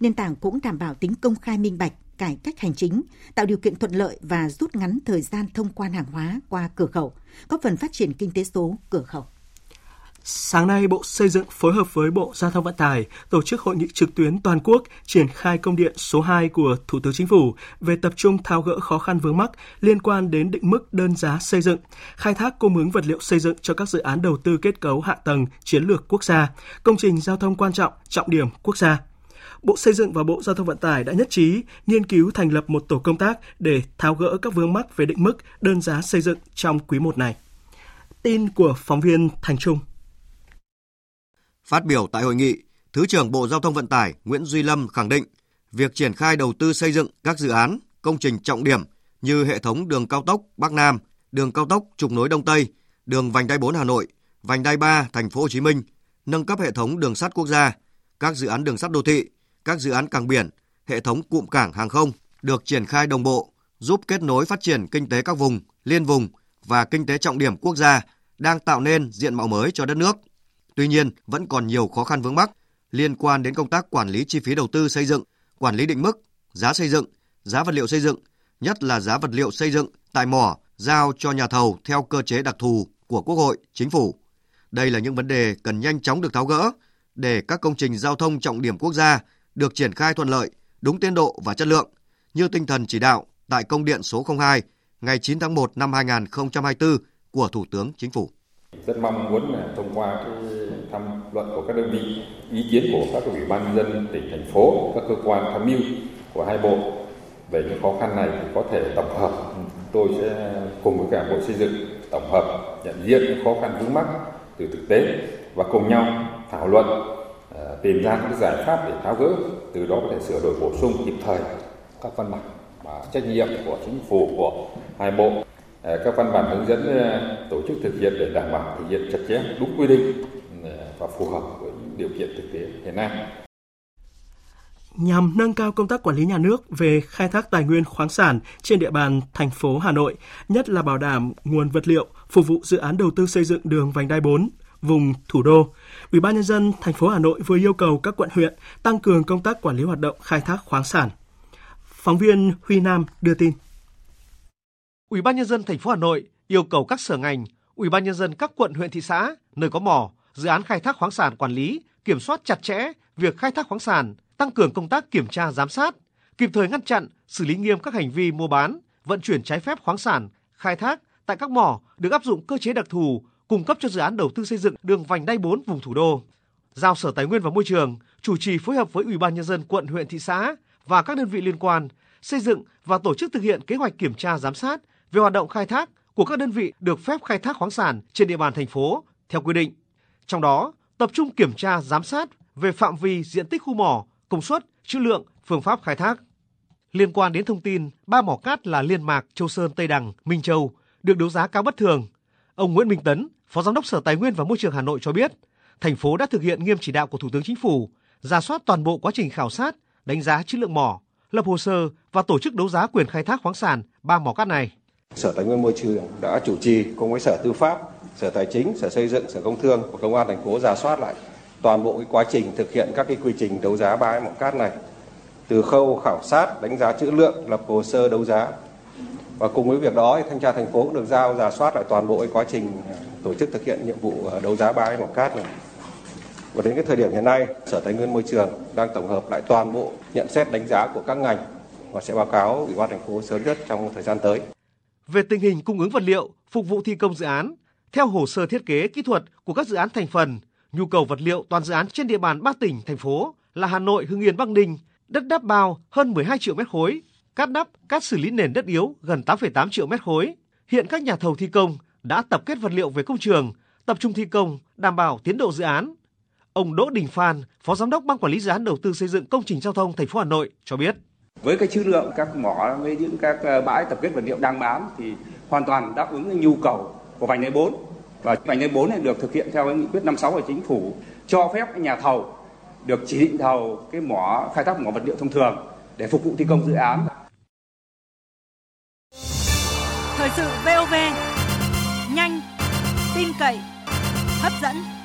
Nền tảng cũng đảm bảo tính công khai minh bạch, cải cách hành chính, tạo điều kiện thuận lợi và rút ngắn thời gian thông quan hàng hóa qua cửa khẩu, góp phần phát triển kinh tế số cửa khẩu. Sáng nay, Bộ Xây dựng phối hợp với Bộ Giao thông Vận tải tổ chức hội nghị trực tuyến toàn quốc triển khai công điện số 2 của Thủ tướng Chính phủ về tập trung tháo gỡ khó khăn vướng mắc liên quan đến định mức đơn giá xây dựng, khai thác cung ứng vật liệu xây dựng cho các dự án đầu tư kết cấu hạ tầng chiến lược quốc gia, công trình giao thông quan trọng, trọng điểm quốc gia. Bộ Xây dựng và Bộ Giao thông Vận tải đã nhất trí nghiên cứu thành lập một tổ công tác để tháo gỡ các vướng mắc về định mức đơn giá xây dựng trong quý 1 này. Tin của phóng viên Thành Trung. Phát biểu tại hội nghị, Thứ trưởng Bộ Giao thông Vận tải Nguyễn Duy Lâm khẳng định việc triển khai đầu tư xây dựng các dự án, công trình trọng điểm như hệ thống đường cao tốc Bắc Nam, đường cao tốc trục nối Đông Tây, đường vành đai 4 Hà Nội, vành đai 3 Thành phố Hồ Chí Minh, nâng cấp hệ thống đường sắt quốc gia, các dự án đường sắt đô thị, các dự án cảng biển, hệ thống cụm cảng hàng không được triển khai đồng bộ, giúp kết nối phát triển kinh tế các vùng, liên vùng và kinh tế trọng điểm quốc gia đang tạo nên diện mạo mới cho đất nước. Tuy nhiên, vẫn còn nhiều khó khăn vướng mắc liên quan đến công tác quản lý chi phí đầu tư xây dựng, quản lý định mức, giá xây dựng, giá vật liệu xây dựng, nhất là giá vật liệu xây dựng tại mỏ giao cho nhà thầu theo cơ chế đặc thù của Quốc hội, Chính phủ. Đây là những vấn đề cần nhanh chóng được tháo gỡ để các công trình giao thông trọng điểm quốc gia được triển khai thuận lợi, đúng tiến độ và chất lượng, như tinh thần chỉ đạo tại công điện số 02 ngày 9 tháng 1 năm 2024 của Thủ tướng Chính phủ. Rất mong muốn là thông qua cái luận của các đơn vị, ý kiến của các ủy ban nhân dân tỉnh, thành phố, các cơ quan tham mưu của hai bộ. Về những khó khăn này thì có thể tổng hợp. Tôi sẽ cùng với cả Bộ Xây dựng tổng hợp nhận diện những khó khăn vướng mắc từ thực tế và cùng nhau thảo luận ờ, tìm ra các giải pháp để tháo gỡ từ đó có thể sửa đổi bổ sung kịp thời các văn bản và trách nhiệm của chính phủ của hai bộ. Ờ, các văn bản hướng dẫn ờ, tổ chức thực hiện để đảm bảo thực hiện chặt chẽ đúng quy định và phù hợp với điều kiện thực tế hiện nay nhằm nâng cao công tác quản lý nhà nước về khai thác tài nguyên khoáng sản trên địa bàn thành phố Hà Nội, nhất là bảo đảm nguồn vật liệu phục vụ dự án đầu tư xây dựng đường vành đai 4 vùng thủ đô. Ủy ban nhân dân thành phố Hà Nội vừa yêu cầu các quận huyện tăng cường công tác quản lý hoạt động khai thác khoáng sản. Phóng viên Huy Nam đưa tin. Ủy ban nhân dân thành phố Hà Nội yêu cầu các sở ngành, Ủy ban nhân dân các quận huyện thị xã nơi có mỏ, dự án khai thác khoáng sản quản lý, kiểm soát chặt chẽ việc khai thác khoáng sản, tăng cường công tác kiểm tra giám sát, kịp thời ngăn chặn, xử lý nghiêm các hành vi mua bán, vận chuyển trái phép khoáng sản, khai thác tại các mỏ được áp dụng cơ chế đặc thù cung cấp cho dự án đầu tư xây dựng đường vành đai 4 vùng thủ đô. Giao Sở Tài nguyên và Môi trường chủ trì phối hợp với Ủy ban nhân dân quận huyện thị xã và các đơn vị liên quan xây dựng và tổ chức thực hiện kế hoạch kiểm tra giám sát về hoạt động khai thác của các đơn vị được phép khai thác khoáng sản trên địa bàn thành phố theo quy định. Trong đó, tập trung kiểm tra giám sát về phạm vi diện tích khu mỏ, công suất, trữ lượng, phương pháp khai thác. Liên quan đến thông tin ba mỏ cát là Liên Mạc, Châu Sơn, Tây Đằng, Minh Châu được đấu giá cao bất thường, ông Nguyễn Minh Tấn, Phó Giám đốc Sở Tài nguyên và Môi trường Hà Nội cho biết, thành phố đã thực hiện nghiêm chỉ đạo của Thủ tướng Chính phủ, ra soát toàn bộ quá trình khảo sát, đánh giá chất lượng mỏ, lập hồ sơ và tổ chức đấu giá quyền khai thác khoáng sản ba mỏ cát này. Sở Tài nguyên Môi trường đã chủ trì cùng với Sở Tư pháp, Sở Tài chính, Sở Xây dựng, Sở Công Thương của Công an thành phố giả soát lại toàn bộ cái quá trình thực hiện các cái quy trình đấu giá bãi mỏ cát này từ khâu khảo sát, đánh giá chữ lượng, lập hồ sơ đấu giá và cùng với việc đó thanh tra thành phố cũng được giao giả soát lại toàn bộ cái quá trình tổ chức thực hiện nhiệm vụ ờ, đấu giá bãi mỏ cát này. Và đến cái thời điểm hiện nay, Sở Tài nguyên Môi trường đang tổng hợp lại toàn bộ nhận xét đánh giá của các ngành và sẽ báo cáo Ủy ban thành phố sớm nhất trong thời gian tới. Về tình hình cung ứng vật liệu phục vụ thi công dự án theo hồ sơ thiết kế kỹ thuật của các dự án thành phần, nhu cầu vật liệu toàn dự án trên địa bàn ba tỉnh thành phố là Hà Nội, Hưng Yên, Bắc Ninh, đất đắp bao hơn 12 triệu mét khối, cát đắp, cát xử lý nền đất yếu gần 8,8 triệu mét khối. Hiện các nhà thầu thi công đã tập kết vật liệu về công trường, tập trung thi công, đảm bảo tiến độ dự án. Ông Đỗ Đình Phan, Phó Giám đốc Ban Quản lý dự án đầu tư xây dựng công trình giao thông thành phố Hà Nội cho biết. Với cái chữ lượng các mỏ với những các ờ, bãi tập kết vật liệu đang bán thì hoàn toàn đáp ứng nhu cầu của vành đai 4 và vành đai 4 này được thực hiện theo cái nghị quyết 56 của chính phủ cho phép nhà thầu được chỉ định thầu cái mỏ khai thác mỏ vật liệu thông thường để phục vụ thi công dự án. Thời sự VOV nhanh, tin cậy, hấp dẫn.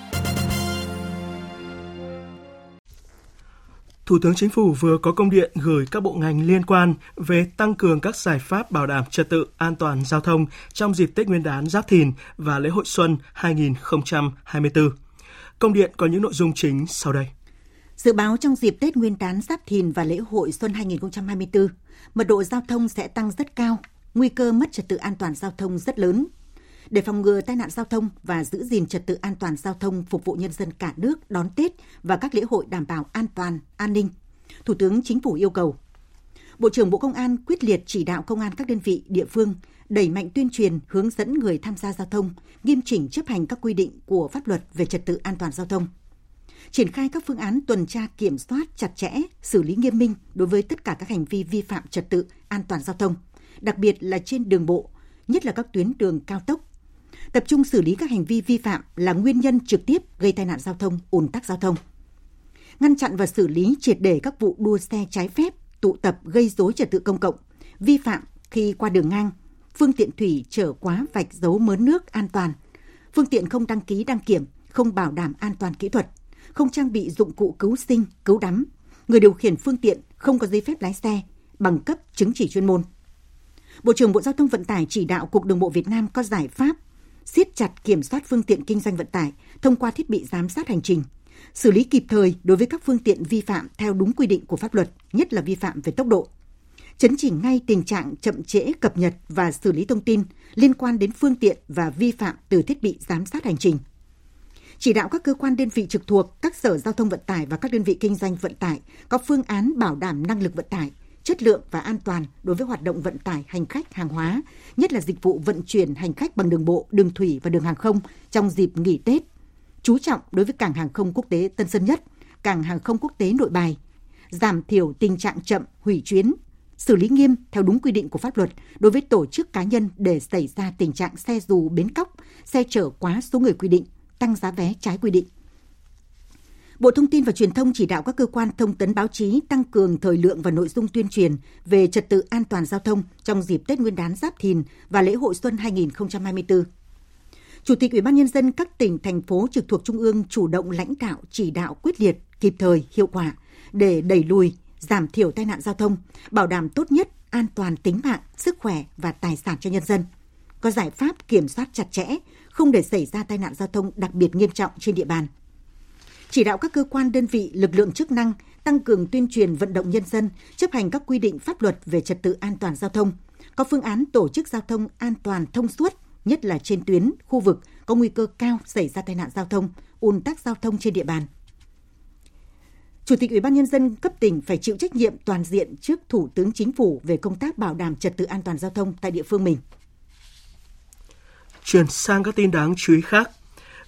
Thủ tướng Chính phủ vừa có công điện gửi các bộ ngành liên quan về tăng cường các giải pháp bảo đảm trật tự an toàn giao thông trong dịp Tết Nguyên đán Giáp Thìn và lễ hội xuân 2024. Công điện có những nội dung chính sau đây. Dự báo trong dịp Tết Nguyên đán Giáp Thìn và lễ hội xuân 2024, mật độ giao thông sẽ tăng rất cao, nguy cơ mất trật tự an toàn giao thông rất lớn. Để phòng ngừa tai nạn giao thông và giữ gìn trật tự an toàn giao thông phục vụ nhân dân cả nước đón Tết và các lễ hội đảm bảo an toàn, an ninh, Thủ tướng Chính phủ yêu cầu Bộ trưởng Bộ Công an quyết liệt chỉ đạo công an các đơn vị địa phương đẩy mạnh tuyên truyền hướng dẫn người tham gia giao thông, nghiêm chỉnh chấp hành các quy định của pháp luật về trật tự an toàn giao thông. Triển khai các phương án tuần tra kiểm soát chặt chẽ, xử lý nghiêm minh đối với tất cả các hành vi vi phạm trật tự an toàn giao thông, đặc biệt là trên đường bộ, nhất là các tuyến đường cao tốc. Tập trung xử lý các hành vi vi phạm là nguyên nhân trực tiếp gây tai nạn giao thông, ùn tắc giao thông. Ngăn chặn và xử lý triệt để các vụ đua xe trái phép, tụ tập gây dối trật tự công cộng, vi phạm khi qua đường ngang, phương tiện thủy chở quá vạch dấu mớn nước an toàn, phương tiện không đăng ký đăng kiểm, không bảo đảm an toàn kỹ thuật, không trang bị dụng cụ cứu sinh, cứu đắm, người điều khiển phương tiện không có giấy phép lái xe, bằng cấp chứng chỉ chuyên môn. Bộ trưởng Bộ Giao thông Vận tải chỉ đạo Cục Đường bộ Việt Nam có giải pháp siết chặt kiểm soát phương tiện kinh doanh vận tải thông qua thiết bị giám sát hành trình, xử lý kịp thời đối với các phương tiện vi phạm theo đúng quy định của pháp luật, nhất là vi phạm về tốc độ. Chấn chỉnh ngay tình trạng chậm trễ cập nhật và xử lý thông tin liên quan đến phương tiện và vi phạm từ thiết bị giám sát hành trình. Chỉ đạo các cơ quan đơn vị trực thuộc, các sở giao thông vận tải và các đơn vị kinh doanh vận tải có phương án bảo đảm năng lực vận tải, chất lượng và an toàn đối với hoạt động vận tải hành khách hàng hóa, nhất là dịch vụ vận chuyển hành khách bằng đường bộ, đường thủy và đường hàng không trong dịp nghỉ Tết chú trọng đối với cảng hàng không quốc tế Tân Sơn Nhất, cảng hàng không quốc tế Nội Bài, giảm thiểu tình trạng chậm, hủy chuyến, xử lý nghiêm theo đúng quy định của pháp luật đối với tổ chức cá nhân để xảy ra tình trạng xe dù bến cóc, xe chở quá số người quy định, tăng giá vé trái quy định. Bộ Thông tin và Truyền thông chỉ đạo các cơ quan thông tấn báo chí tăng cường thời lượng và nội dung tuyên truyền về trật tự an toàn giao thông trong dịp Tết Nguyên đán Giáp Thìn và lễ hội xuân 2024. Chủ tịch Ủy ban nhân dân các tỉnh thành phố trực thuộc trung ương chủ động lãnh đạo chỉ đạo quyết liệt, kịp thời, hiệu quả để đẩy lùi, giảm thiểu tai nạn giao thông, bảo đảm tốt nhất an toàn tính mạng, sức khỏe và tài sản cho nhân dân. Có giải pháp kiểm soát chặt chẽ, không để xảy ra tai nạn giao thông đặc biệt nghiêm trọng trên địa bàn. Chỉ đạo các cơ quan đơn vị, lực lượng chức năng tăng cường tuyên truyền vận động nhân dân chấp hành các quy định pháp luật về trật tự an toàn giao thông, có phương án tổ chức giao thông an toàn thông suốt, nhất là trên tuyến, khu vực có nguy cơ cao xảy ra tai nạn giao thông, ùn tắc giao thông trên địa bàn. Chủ tịch Ủy ban nhân dân cấp tỉnh phải chịu trách nhiệm toàn diện trước Thủ tướng Chính phủ về công tác bảo đảm trật tự an toàn giao thông tại địa phương mình. Chuyển sang các tin đáng chú ý khác.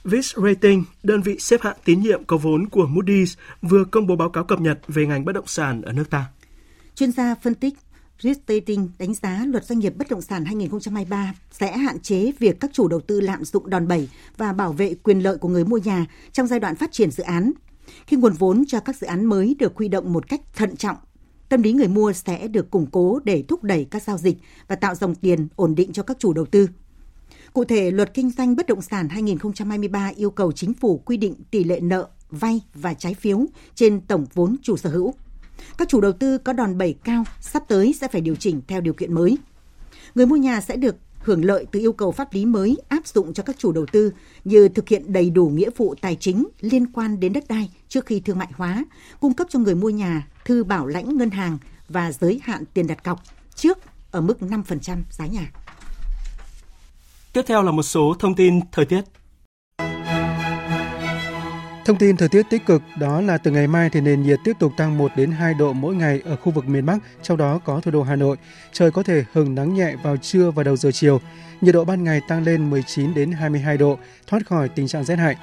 Vis Rating, đơn vị xếp hạng tín nhiệm có vốn của Moody's, vừa công bố báo cáo cập nhật về ngành bất động sản ở nước ta. Chuyên gia phân tích Risk đánh giá luật doanh nghiệp bất động sản 2023 sẽ hạn chế việc các chủ đầu tư lạm dụng đòn bẩy và bảo vệ quyền lợi của người mua nhà trong giai đoạn phát triển dự án. Khi nguồn vốn cho các dự án mới được huy động một cách thận trọng, tâm lý người mua sẽ được củng cố để thúc đẩy các giao dịch và tạo dòng tiền ổn định cho các chủ đầu tư. Cụ thể, luật kinh doanh bất động sản 2023 yêu cầu chính phủ quy định tỷ lệ nợ, vay và trái phiếu trên tổng vốn chủ sở hữu. Các chủ đầu tư có đòn bẩy cao sắp tới sẽ phải điều chỉnh theo điều kiện mới. Người mua nhà sẽ được hưởng lợi từ yêu cầu pháp lý mới áp dụng cho các chủ đầu tư như thực hiện đầy đủ nghĩa vụ tài chính liên quan đến đất đai trước khi thương mại hóa, cung cấp cho người mua nhà thư bảo lãnh ngân hàng và giới hạn tiền đặt cọc trước ở mức 5% giá nhà. Tiếp theo là một số thông tin thời tiết. Thông tin thời tiết tích cực đó là từ ngày mai thì nền nhiệt tiếp tục tăng 1 đến 2 độ mỗi ngày ở khu vực miền Bắc, trong đó có thủ đô Hà Nội. Trời có thể hừng nắng nhẹ vào trưa và đầu giờ chiều. Nhiệt độ ban ngày tăng lên 19 đến 22 độ, thoát khỏi tình trạng rét hại.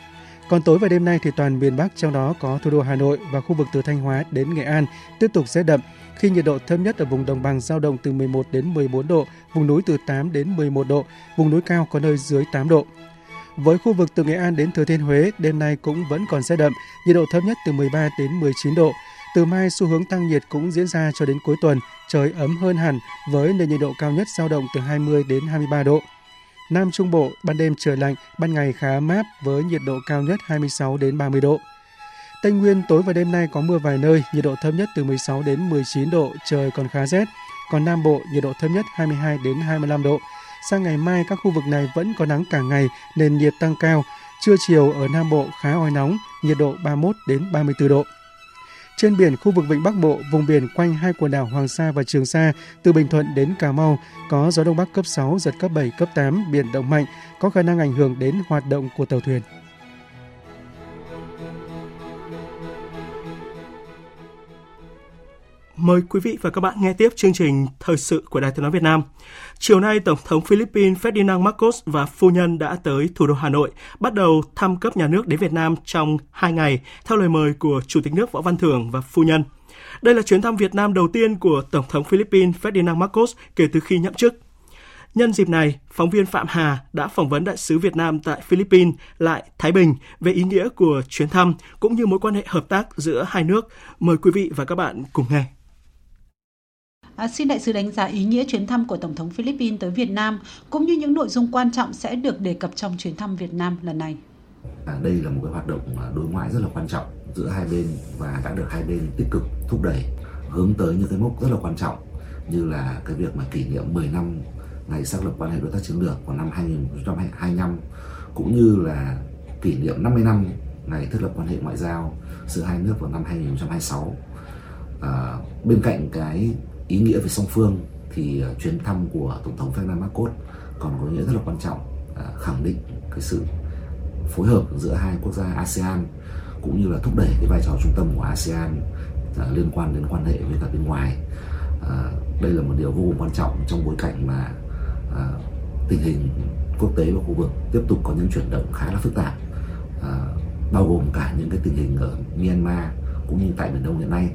Còn tối và đêm nay thì toàn miền Bắc trong đó có thủ đô Hà Nội và khu vực từ Thanh Hóa đến Nghệ An tiếp tục rét đậm khi nhiệt độ thấp nhất ở vùng đồng bằng giao động từ 11 đến 14 độ, vùng núi từ 8 đến 11 độ, vùng núi cao có nơi dưới 8 độ. Với khu vực từ Nghệ An đến Thừa Thiên Huế, đêm nay cũng vẫn còn rét đậm, nhiệt độ thấp nhất từ 13 đến 19 độ. Từ mai xu hướng tăng nhiệt cũng diễn ra cho đến cuối tuần, trời ấm hơn hẳn với nền nhiệt độ cao nhất giao động từ 20 đến 23 độ. Nam Trung Bộ ban đêm trời lạnh, ban ngày khá mát với nhiệt độ cao nhất 26 đến 30 độ. Tây Nguyên tối và đêm nay có mưa vài nơi, nhiệt độ thấp nhất từ 16 đến 19 độ, trời còn khá rét. Còn Nam Bộ nhiệt độ thấp nhất 22 đến 25 độ. Sang ngày mai các khu vực này vẫn có nắng cả ngày nên nhiệt tăng cao. Trưa chiều ở Nam Bộ khá oi nóng, nhiệt độ 31 đến 34 độ. Trên biển khu vực Vịnh Bắc Bộ, vùng biển quanh hai quần đảo Hoàng Sa và Trường Sa, từ Bình Thuận đến Cà Mau, có gió Đông Bắc cấp 6, giật cấp 7, cấp 8, biển động mạnh, có khả năng ảnh hưởng đến hoạt động của tàu thuyền. Mời quý vị và các bạn nghe tiếp chương trình Thời sự của Đài Tiếng Nói Việt Nam. Chiều nay, Tổng thống Philippines Ferdinand Marcos và phu nhân đã tới thủ đô Hà Nội, bắt đầu thăm cấp nhà nước đến Việt Nam trong hai ngày, theo lời mời của Chủ tịch nước Võ Văn Thưởng và phu nhân. Đây là chuyến thăm Việt Nam đầu tiên của Tổng thống Philippines Ferdinand Marcos kể từ khi nhậm chức. Nhân dịp này, phóng viên Phạm Hà đã phỏng vấn đại sứ Việt Nam tại Philippines lại Thái Bình về ý nghĩa của chuyến thăm cũng như mối quan hệ hợp tác giữa hai nước. Mời quý vị và các bạn cùng nghe. À, xin đại sứ đánh giá ý nghĩa chuyến thăm của Tổng thống Philippines tới Việt Nam cũng như những nội dung quan trọng sẽ được đề cập trong chuyến thăm Việt Nam lần này. À, đây là một cái hoạt động à, đối ngoại rất là quan trọng giữa hai bên và đã được hai bên tích cực thúc đẩy hướng tới những cái mốc rất là quan trọng như là cái việc mà kỷ niệm 10 năm ngày xác lập quan hệ đối tác chiến lược vào năm 2025 cũng như là kỷ niệm 50 năm ngày thiết lập quan hệ ngoại giao giữa hai nước vào năm 2026. À, bên cạnh cái ý nghĩa về song phương thì ờ, chuyến thăm của tổng thống Ferdinand Marcos còn có ý nghĩa rất là quan trọng ờ, khẳng định cái sự phối hợp giữa hai quốc gia ASEAN cũng như là thúc đẩy cái vai trò trung tâm của ASEAN ờ, liên quan đến quan hệ với cả bên ngoài. Đây là một điều vô cùng quan trọng trong bối cảnh mà tình hình quốc tế và khu vực tiếp tục có những chuyển động khá là phức tạp. Bao gồm cả những cái tình hình ở Myanmar cũng như tại miền Đông hiện nay.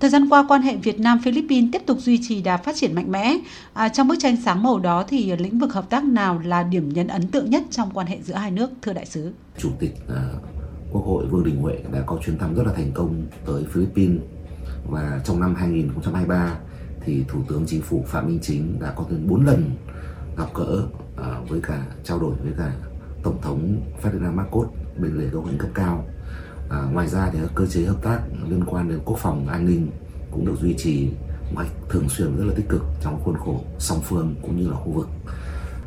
Thời gian qua, quan hệ Việt Nam-Philippines tiếp tục duy trì đà phát triển mạnh mẽ. À, trong bức tranh sáng màu đó thì lĩnh vực hợp tác nào là điểm nhấn ấn tượng nhất trong quan hệ giữa hai nước, thưa đại sứ? Chủ tịch uh, Quốc hội Vương Đình Huệ đã có chuyến thăm rất là thành công tới Philippines và trong năm 2023 thì Thủ tướng Chính phủ Phạm Minh Chính đã có tới 4 lần gặp gỡ uh, với cả trao đổi với cả Tổng thống Ferdinand Marcos bên lề các cấp cao À, ngoài ra thì các cơ chế hợp tác liên quan đến quốc phòng an ninh cũng được duy trì một cách thường xuyên rất là tích cực trong khuôn khổ song phương cũng như là khu vực.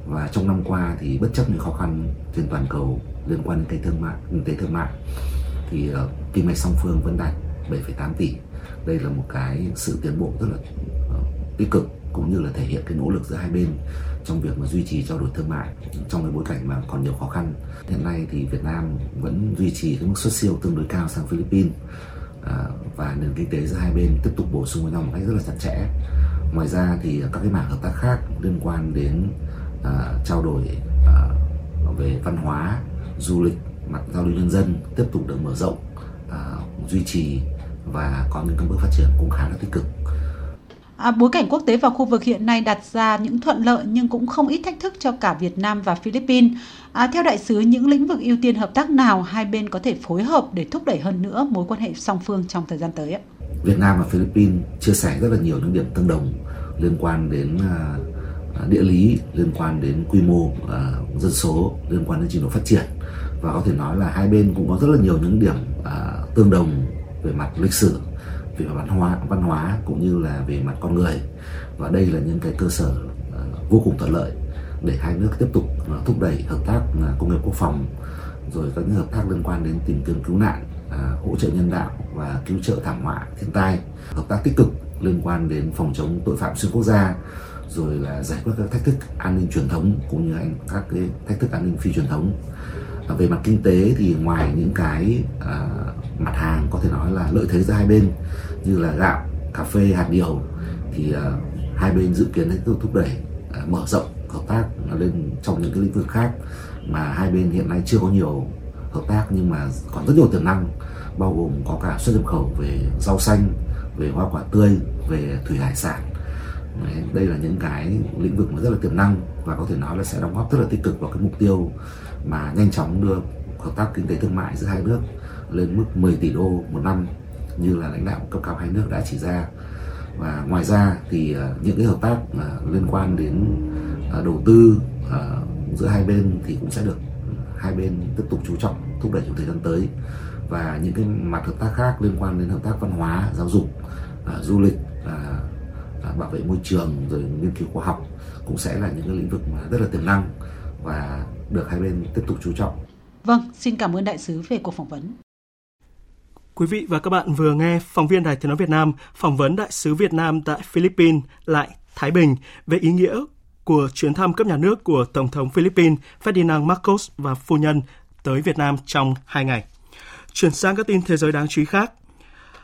Và trong năm qua thì bất chấp những khó khăn trên toàn cầu liên quan đến cái thương mại kinh tế thương mại thì uh, kim ngạch song phương vẫn đạt 7,8 tỷ. Đây là một cái sự tiến bộ rất là uh, tích cực cũng như là thể hiện cái nỗ lực giữa hai bên trong việc mà duy trì trao đổi thương mại trong cái bối cảnh mà còn nhiều khó khăn. Hiện nay thì Việt Nam vẫn duy trì cái mức xuất siêu tương đối cao sang Philippines à, và nền kinh tế giữa hai bên tiếp tục bổ sung với nhau một cách rất là chặt chẽ. Ngoài ra thì các cái mảng hợp tác khác liên quan đến à, trao đổi à, về văn hóa, du lịch, mặt giao lưu nhân dân tiếp tục được mở rộng, à, duy trì và có những các bước phát triển cũng khá là tích cực. À, bối cảnh quốc tế và khu vực hiện nay đặt ra những thuận lợi nhưng cũng không ít thách thức cho cả Việt Nam và Philippines. À, theo đại sứ, những lĩnh vực ưu tiên hợp tác nào hai bên có thể phối hợp để thúc đẩy hơn nữa mối quan hệ song phương trong thời gian tới? Việt Nam và Philippines chia sẻ rất là nhiều những điểm tương đồng liên quan đến à, à, địa lý, liên quan đến quy mô à, dân số, liên quan đến trình độ phát triển và có thể nói là hai bên cũng có rất là nhiều những điểm tương đồng về mặt lịch sử về văn hóa văn hóa cũng như là về mặt con người. Và đây là những cái cơ sở ờ, vô cùng thuận lợi để hai nước tiếp tục ờ, thúc đẩy hợp tác ờ, công nghiệp quốc phòng rồi các những hợp tác liên quan đến tìm kiếm cứu nạn hỗ trợ nhân đạo và cứu trợ thảm họa thiên tai. Hợp tác tích cực liên quan đến phòng chống tội phạm xuyên quốc gia rồi là giải quyết các thách thức an ninh truyền thống cũng như các cái thách thức an ninh phi truyền thống. À, về mặt kinh tế thì ngoài những cái à, mặt hàng có thể nói là lợi thế giữa hai bên như là gạo cà phê hạt điều thì ờ, hai bên dự kiến sẽ thúc đẩy ờ, mở rộng hợp tác lên trong những cái lĩnh vực khác mà hai bên hiện nay chưa có nhiều hợp tác nhưng mà còn rất nhiều tiềm năng bao gồm có cả xuất nhập khẩu về rau xanh về hoa quả tươi về thủy hải sản. Đấy, đây là những cái lĩnh vực mà rất là tiềm năng và có thể nói là sẽ đóng góp rất là tích cực vào cái mục tiêu mà nhanh chóng đưa hợp tác kinh tế thương mại giữa hai nước lên mức 10 tỷ đô một năm như là lãnh đạo cấp cao hai nước đã chỉ ra và ngoài ra thì ờ, những cái hợp tác ờ, liên quan đến ờ, đầu tư giữa hai bên thì cũng sẽ được hai bên tiếp tục chú trọng thúc đẩy trong thời gian tới và những cái mặt hợp tác khác liên quan đến hợp tác văn hóa giáo dục du lịch bảo vệ môi trường rồi nghiên cứu khoa học cũng sẽ là những cái lĩnh vực mà rất là tiềm năng và được hai bên tiếp tục chú trọng. Vâng, xin cảm ơn đại sứ về cuộc phỏng vấn. Quý vị và các bạn vừa nghe phóng viên Đài Tiếng nói Việt Nam phỏng vấn đại sứ Việt Nam tại Philippines, lại Thái Bình, về ý nghĩa của chuyến thăm cấp nhà nước của Tổng thống Philippines Ferdinand Marcos và phu nhân tới Việt Nam trong hai ngày. Chuyển sang các tin thế giới đáng chú ý khác.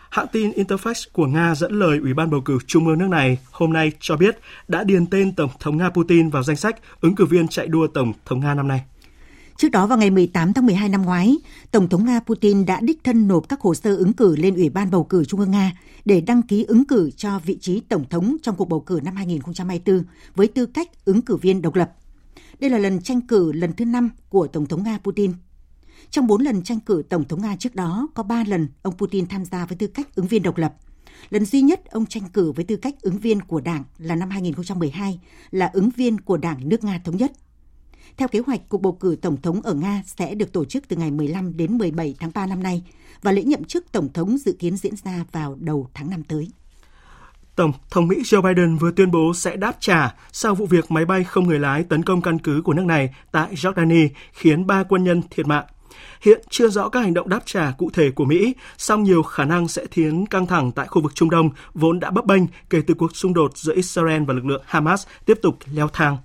Hãng tin Interfax của Nga dẫn lời Ủy ban bầu cử Trung ương nước này hôm nay cho biết đã điền tên Tổng thống Nga Putin vào danh sách ứng cử viên chạy đua Tổng thống Nga năm nay. Trước đó vào ngày 18 tháng 12 năm ngoái, Tổng thống Nga Putin đã đích thân nộp các hồ sơ ứng cử lên Ủy ban bầu cử Trung ương Nga để đăng ký ứng cử cho vị trí Tổng thống trong cuộc bầu cử năm 2024 với tư cách ứng cử viên độc lập. Đây là lần tranh cử lần thứ năm của Tổng thống Nga Putin. Trong 4 lần tranh cử Tổng thống Nga trước đó, có 3 lần ông Putin tham gia với tư cách ứng viên độc lập. Lần duy nhất ông tranh cử với tư cách ứng viên của Đảng là năm 2012, là ứng viên của Đảng nước Nga Thống Nhất. Theo kế hoạch, cuộc bầu cử tổng thống ở Nga sẽ được tổ chức từ ngày 15 đến 17 tháng 3 năm nay và lễ nhậm chức tổng thống dự kiến diễn ra vào đầu tháng 5 tới. Tổng thống Mỹ Joe Biden vừa tuyên bố sẽ đáp trả sau vụ việc máy bay không người lái tấn công căn cứ của nước này tại Jordani khiến ba quân nhân thiệt mạng. Hiện chưa rõ các hành động đáp trả cụ thể của Mỹ, song nhiều khả năng sẽ khiến căng thẳng tại khu vực Trung Đông vốn đã bấp bênh kể từ cuộc xung đột giữa Israel và lực lượng Hamas tiếp tục leo thang.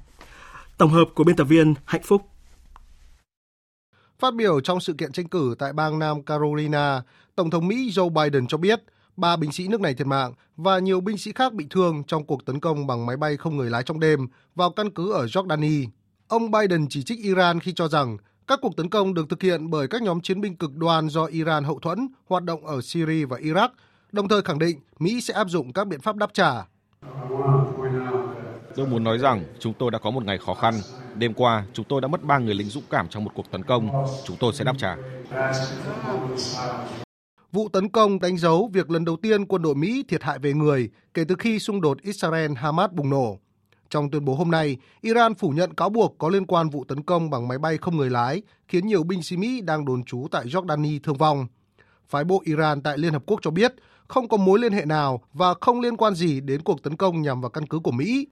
Tổng hợp của biên tập viên Hạnh Phúc. Phát biểu trong sự kiện tranh cử tại bang Nam Carolina, Tổng thống Mỹ Joe Biden cho biết ba binh sĩ nước này thiệt mạng và nhiều binh sĩ khác bị thương trong cuộc tấn công bằng máy bay không người lái trong đêm vào căn cứ ở Jordani. Ông Biden chỉ trích Iran khi cho rằng các cuộc tấn công được thực hiện bởi các nhóm chiến binh cực đoan do Iran hậu thuẫn hoạt động ở Syria và Iraq, đồng thời khẳng định Mỹ sẽ áp dụng các biện pháp đáp trả. Tôi muốn nói rằng chúng tôi đã có một ngày khó khăn. Đêm qua, chúng tôi đã mất ba người lính dũng cảm trong một cuộc tấn công. Chúng tôi sẽ đáp trả. Vụ tấn công đánh dấu việc lần đầu tiên quân đội Mỹ thiệt hại về người kể từ khi xung đột Israel-Hamas bùng nổ. Trong tuyên bố hôm nay, Iran phủ nhận cáo buộc có liên quan vụ tấn công bằng máy bay không người lái, khiến nhiều binh sĩ Mỹ đang đồn trú tại Jordani thương vong. Phái bộ Iran tại Liên Hợp Quốc cho biết không có mối liên hệ nào và không liên quan gì đến cuộc tấn công nhằm vào căn cứ của Mỹ.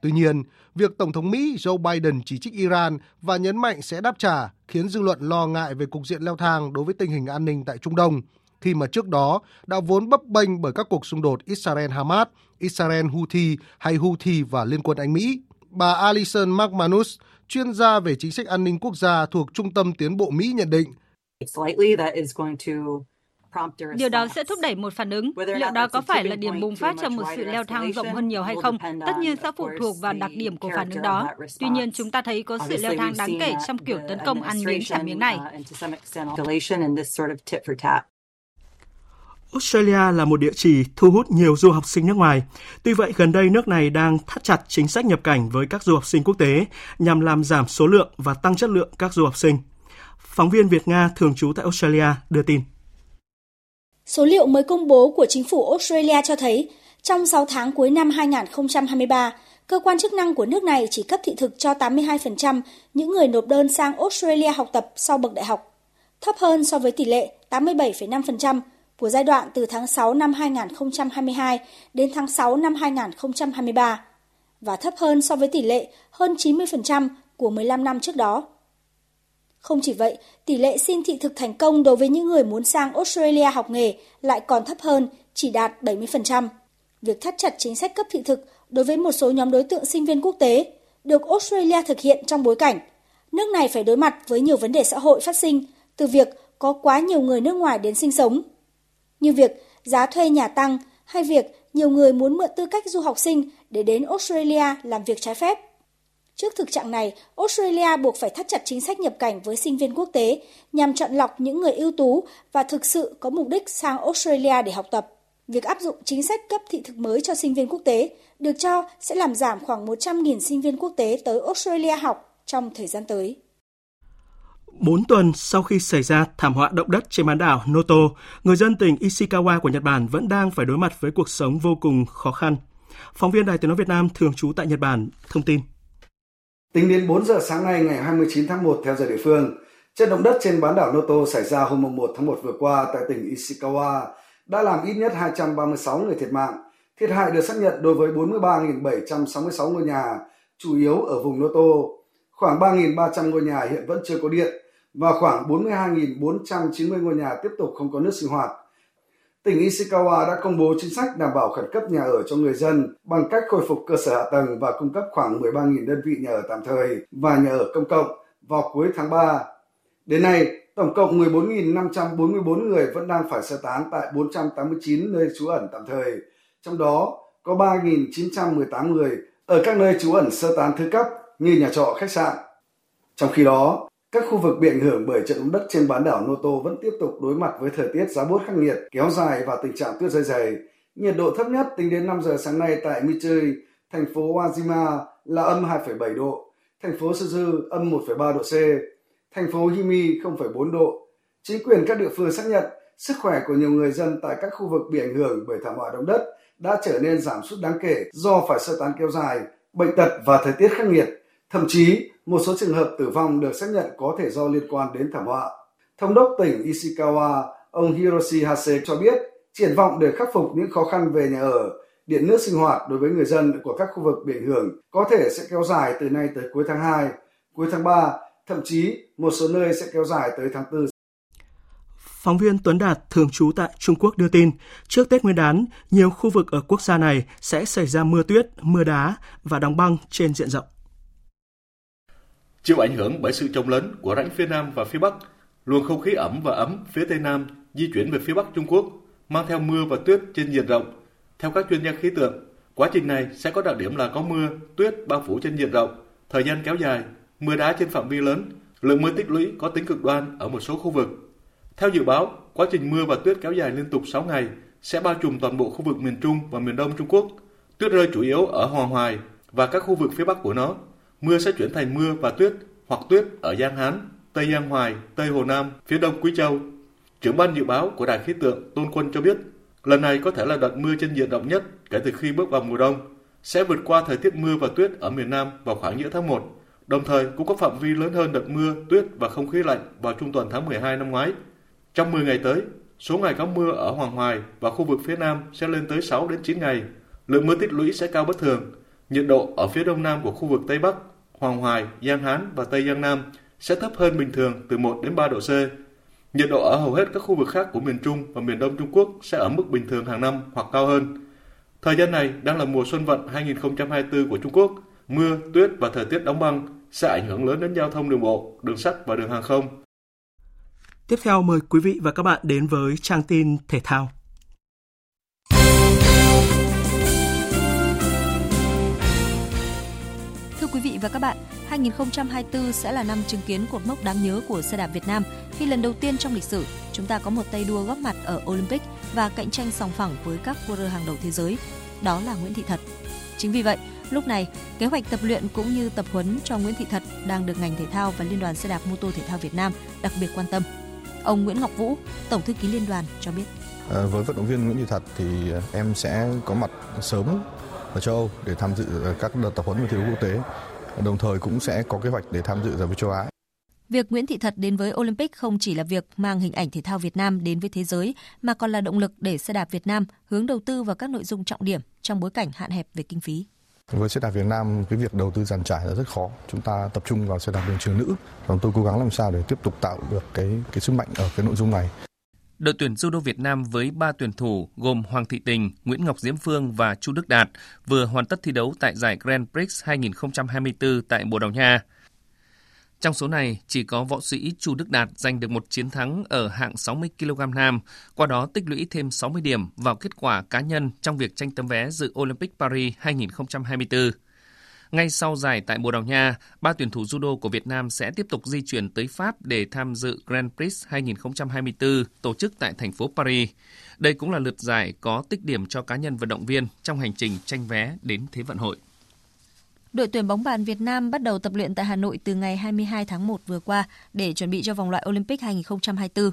Tuy nhiên, việc Tổng thống Mỹ Joe Biden chỉ trích Iran và nhấn mạnh sẽ đáp trả khiến dư luận lo ngại về cục diện leo thang đối với tình hình an ninh tại Trung Đông, khi mà trước đó đã vốn bấp bênh bởi các cuộc xung đột Israel-Hamas, Israel-Houthi hay Houthi và Liên quân Anh Mỹ. Bà Alison McManus, chuyên gia về chính sách an ninh quốc gia thuộc Trung tâm Tiến bộ Mỹ nhận định, Điều đó sẽ thúc đẩy một phản ứng. Liệu đó có phải là điểm bùng phát cho một sự leo thang rộng hơn nhiều hay không? Tất nhiên sẽ phụ thuộc vào đặc điểm của phản ứng đó. Tuy nhiên, chúng ta thấy có sự leo thang đáng kể trong kiểu tấn công ăn miếng trả miếng này. Australia là một địa chỉ thu hút nhiều du học sinh nước ngoài. Tuy vậy, gần đây nước này đang thắt chặt chính sách nhập cảnh với các du học sinh quốc tế nhằm làm giảm số lượng và tăng chất lượng các du học sinh. Phóng viên Việt Nga thường trú tại Australia đưa tin. Số liệu mới công bố của chính phủ Australia cho thấy, trong 6 tháng cuối năm 2023, cơ quan chức năng của nước này chỉ cấp thị thực cho 82% những người nộp đơn sang Australia học tập sau bậc đại học, thấp hơn so với tỷ lệ 87,5% của giai đoạn từ tháng 6 năm 2022 đến tháng 6 năm 2023 và thấp hơn so với tỷ lệ hơn 90% của 15 năm trước đó. Không chỉ vậy, tỷ lệ xin thị thực thành công đối với những người muốn sang Australia học nghề lại còn thấp hơn, chỉ đạt 70%. Việc thắt chặt chính sách cấp thị thực đối với một số nhóm đối tượng sinh viên quốc tế được Australia thực hiện trong bối cảnh nước này phải đối mặt với nhiều vấn đề xã hội phát sinh từ việc có quá nhiều người nước ngoài đến sinh sống, như việc giá thuê nhà tăng hay việc nhiều người muốn mượn tư cách du học sinh để đến Australia làm việc trái phép. Trước thực trạng này, Australia buộc phải thắt chặt chính sách nhập cảnh với sinh viên quốc tế nhằm chọn lọc những người ưu tú và thực sự có mục đích sang Australia để học tập. Việc áp dụng chính sách cấp thị thực mới cho sinh viên quốc tế được cho sẽ làm giảm khoảng 100.000 sinh viên quốc tế tới Australia học trong thời gian tới. Bốn tuần sau khi xảy ra thảm họa động đất trên bán đảo Noto, người dân tỉnh Ishikawa của Nhật Bản vẫn đang phải đối mặt với cuộc sống vô cùng khó khăn. Phóng viên Đài Tiếng Nói Việt Nam thường trú tại Nhật Bản thông tin. Tính đến 4 giờ sáng nay ngày 29 tháng 1 theo giờ địa phương, trận động đất trên bán đảo Noto xảy ra hôm 1 tháng 1 vừa qua tại tỉnh Ishikawa đã làm ít nhất 236 người thiệt mạng. Thiệt hại được xác nhận đối với 43.766 ngôi nhà, chủ yếu ở vùng Noto. Khoảng 3.300 ngôi nhà hiện vẫn chưa có điện và khoảng 42.490 ngôi nhà tiếp tục không có nước sinh hoạt. Tỉnh Ishikawa đã công bố chính sách đảm bảo khẩn cấp nhà ở cho người dân bằng cách khôi phục cơ sở hạ tầng và cung cấp khoảng 13.000 đơn vị nhà ở tạm thời và nhà ở công cộng vào cuối tháng 3. Đến nay, tổng cộng 14.544 người vẫn đang phải sơ tán tại 489 nơi trú ẩn tạm thời, trong đó có 3.918 người ở các nơi trú ẩn sơ tán thứ cấp như nhà trọ, khách sạn. Trong khi đó, các khu vực bị ảnh hưởng bởi trận động đất trên bán đảo Noto vẫn tiếp tục đối mặt với thời tiết giá bút khắc nghiệt, kéo dài và tình trạng tuyết rơi dày. Nhiệt độ thấp nhất tính đến 5 giờ sáng nay tại Mitsui, thành phố Wajima là âm 2,7 độ, thành phố Suzu âm 1,3 độ C, thành phố Himi 0,4 độ. Chính quyền các địa phương xác nhận sức khỏe của nhiều người dân tại các khu vực bị ảnh hưởng bởi thảm họa động đất đã trở nên giảm sút đáng kể do phải sơ tán kéo dài, bệnh tật và thời tiết khắc nghiệt. Thậm chí, một số trường hợp tử vong được xác nhận có thể do liên quan đến thảm họa. Thống đốc tỉnh Ishikawa, ông Hiroshi Hase cho biết, triển vọng để khắc phục những khó khăn về nhà ở, điện nước sinh hoạt đối với người dân của các khu vực bị ảnh hưởng có thể sẽ kéo dài từ nay tới cuối tháng 2, cuối tháng 3, thậm chí một số nơi sẽ kéo dài tới tháng 4. Phóng viên Tuấn Đạt thường trú tại Trung Quốc đưa tin, trước Tết Nguyên đán, nhiều khu vực ở quốc gia này sẽ xảy ra mưa tuyết, mưa đá và đóng băng trên diện rộng. Chịu ảnh hưởng bởi sự trồng lớn của rãnh phía Nam và phía Bắc, luồng không khí ẩm và ấm phía Tây Nam di chuyển về phía Bắc Trung Quốc, mang theo mưa và tuyết trên diện rộng. Theo các chuyên gia khí tượng, quá trình này sẽ có đặc điểm là có mưa, tuyết bao phủ trên diện rộng, thời gian kéo dài, mưa đá trên phạm vi lớn, lượng mưa tích lũy có tính cực đoan ở một số khu vực. Theo dự báo, quá trình mưa và tuyết kéo dài liên tục 6 ngày sẽ bao trùm toàn bộ khu vực miền Trung và miền Đông Trung Quốc. Tuyết rơi chủ yếu ở Hoàng Hoài và các khu vực phía Bắc của nó. Mưa sẽ chuyển thành mưa và tuyết hoặc tuyết ở Giang Hán, Tây Giang Hoài, Tây Hồ Nam, phía Đông Quý Châu. Trưởng ban dự báo của Đài khí tượng Tôn Quân cho biết, lần này có thể là đợt mưa trên diện rộng nhất kể từ khi bước vào mùa đông, sẽ vượt qua thời tiết mưa và tuyết ở miền Nam vào khoảng giữa tháng 1, đồng thời cũng có phạm vi lớn hơn đợt mưa, tuyết và không khí lạnh vào trung tuần tháng 12 năm ngoái. Trong 10 ngày tới, số ngày có mưa ở Hoàng Hoài và khu vực phía Nam sẽ lên tới 6 đến 9 ngày. Lượng mưa tích lũy sẽ cao bất thường. Nhiệt độ ở phía đông nam của khu vực Tây Bắc, Hoàng Hoài, Giang Hán và Tây Giang Nam sẽ thấp hơn bình thường từ 1 đến 3 độ C. Nhiệt độ ở hầu hết các khu vực khác của miền Trung và miền Đông Trung Quốc sẽ ở mức bình thường hàng năm hoặc cao hơn. Thời gian này đang là mùa xuân vận 2024 của Trung Quốc. Mưa, tuyết và thời tiết đóng băng sẽ ảnh hưởng lớn đến giao thông đường bộ, đường sắt và đường hàng không. Tiếp theo mời quý vị và các bạn đến với trang tin thể thao. Và các bạn, 2024 sẽ là năm chứng kiến cột mốc đáng nhớ của xe đạp Việt Nam khi lần đầu tiên trong lịch sử chúng ta có một tay đua góp mặt ở Olympic và cạnh tranh sòng phẳng với các cua hàng đầu thế giới. Đó là Nguyễn Thị Thật. Chính vì vậy, lúc này, kế hoạch tập luyện cũng như tập huấn cho Nguyễn Thị Thật đang được ngành thể thao và Liên đoàn xe đạp mô tô thể thao Việt Nam đặc biệt quan tâm. Ông Nguyễn Ngọc Vũ, Tổng thư ký Liên đoàn cho biết. À, với vận động viên Nguyễn Thị Thật thì ờ, em sẽ có mặt sớm ở châu Âu để tham dự các đợt tập huấn về thi đấu quốc tế. Đồng thời cũng sẽ có kế hoạch để tham dự giải vô châu Á. Việc Nguyễn Thị Thật đến với Olympic không chỉ là việc mang hình ảnh thể thao Việt Nam đến với thế giới, mà còn là động lực để xe đạp Việt Nam hướng đầu tư vào các nội dung trọng điểm trong bối cảnh hạn hẹp về kinh phí. Với xe đạp Việt Nam, cái việc đầu tư dàn trải là rất khó. Chúng ta tập trung vào xe đạp đường trường nữ. Và tôi cố gắng làm sao để tiếp tục tạo được cái cái sức mạnh ở cái nội dung này đội tuyển judo Việt Nam với 3 tuyển thủ gồm Hoàng Thị Tình, Nguyễn Ngọc Diễm Phương và Chu Đức Đạt vừa hoàn tất thi đấu tại giải Grand Prix 2024 tại Bồ Đào Nha. Trong số này, chỉ có võ sĩ Chu Đức Đạt giành được một chiến thắng ở hạng 60 kg nam, qua đó tích lũy thêm 60 điểm vào kết quả cá nhân trong việc tranh tấm vé dự Olympic Paris 2024. Ngay sau giải tại Bồ Đào Nha, ba tuyển thủ judo của Việt Nam sẽ tiếp tục di chuyển tới Pháp để tham dự Grand Prix 2024 tổ chức tại thành phố Paris. Đây cũng là lượt giải có tích điểm cho cá nhân vận động viên trong hành trình tranh vé đến Thế vận hội. Đội tuyển bóng bàn Việt Nam bắt đầu tập luyện tại Hà Nội từ ngày 22 tháng 1 vừa qua để chuẩn bị cho vòng loại Olympic 2024.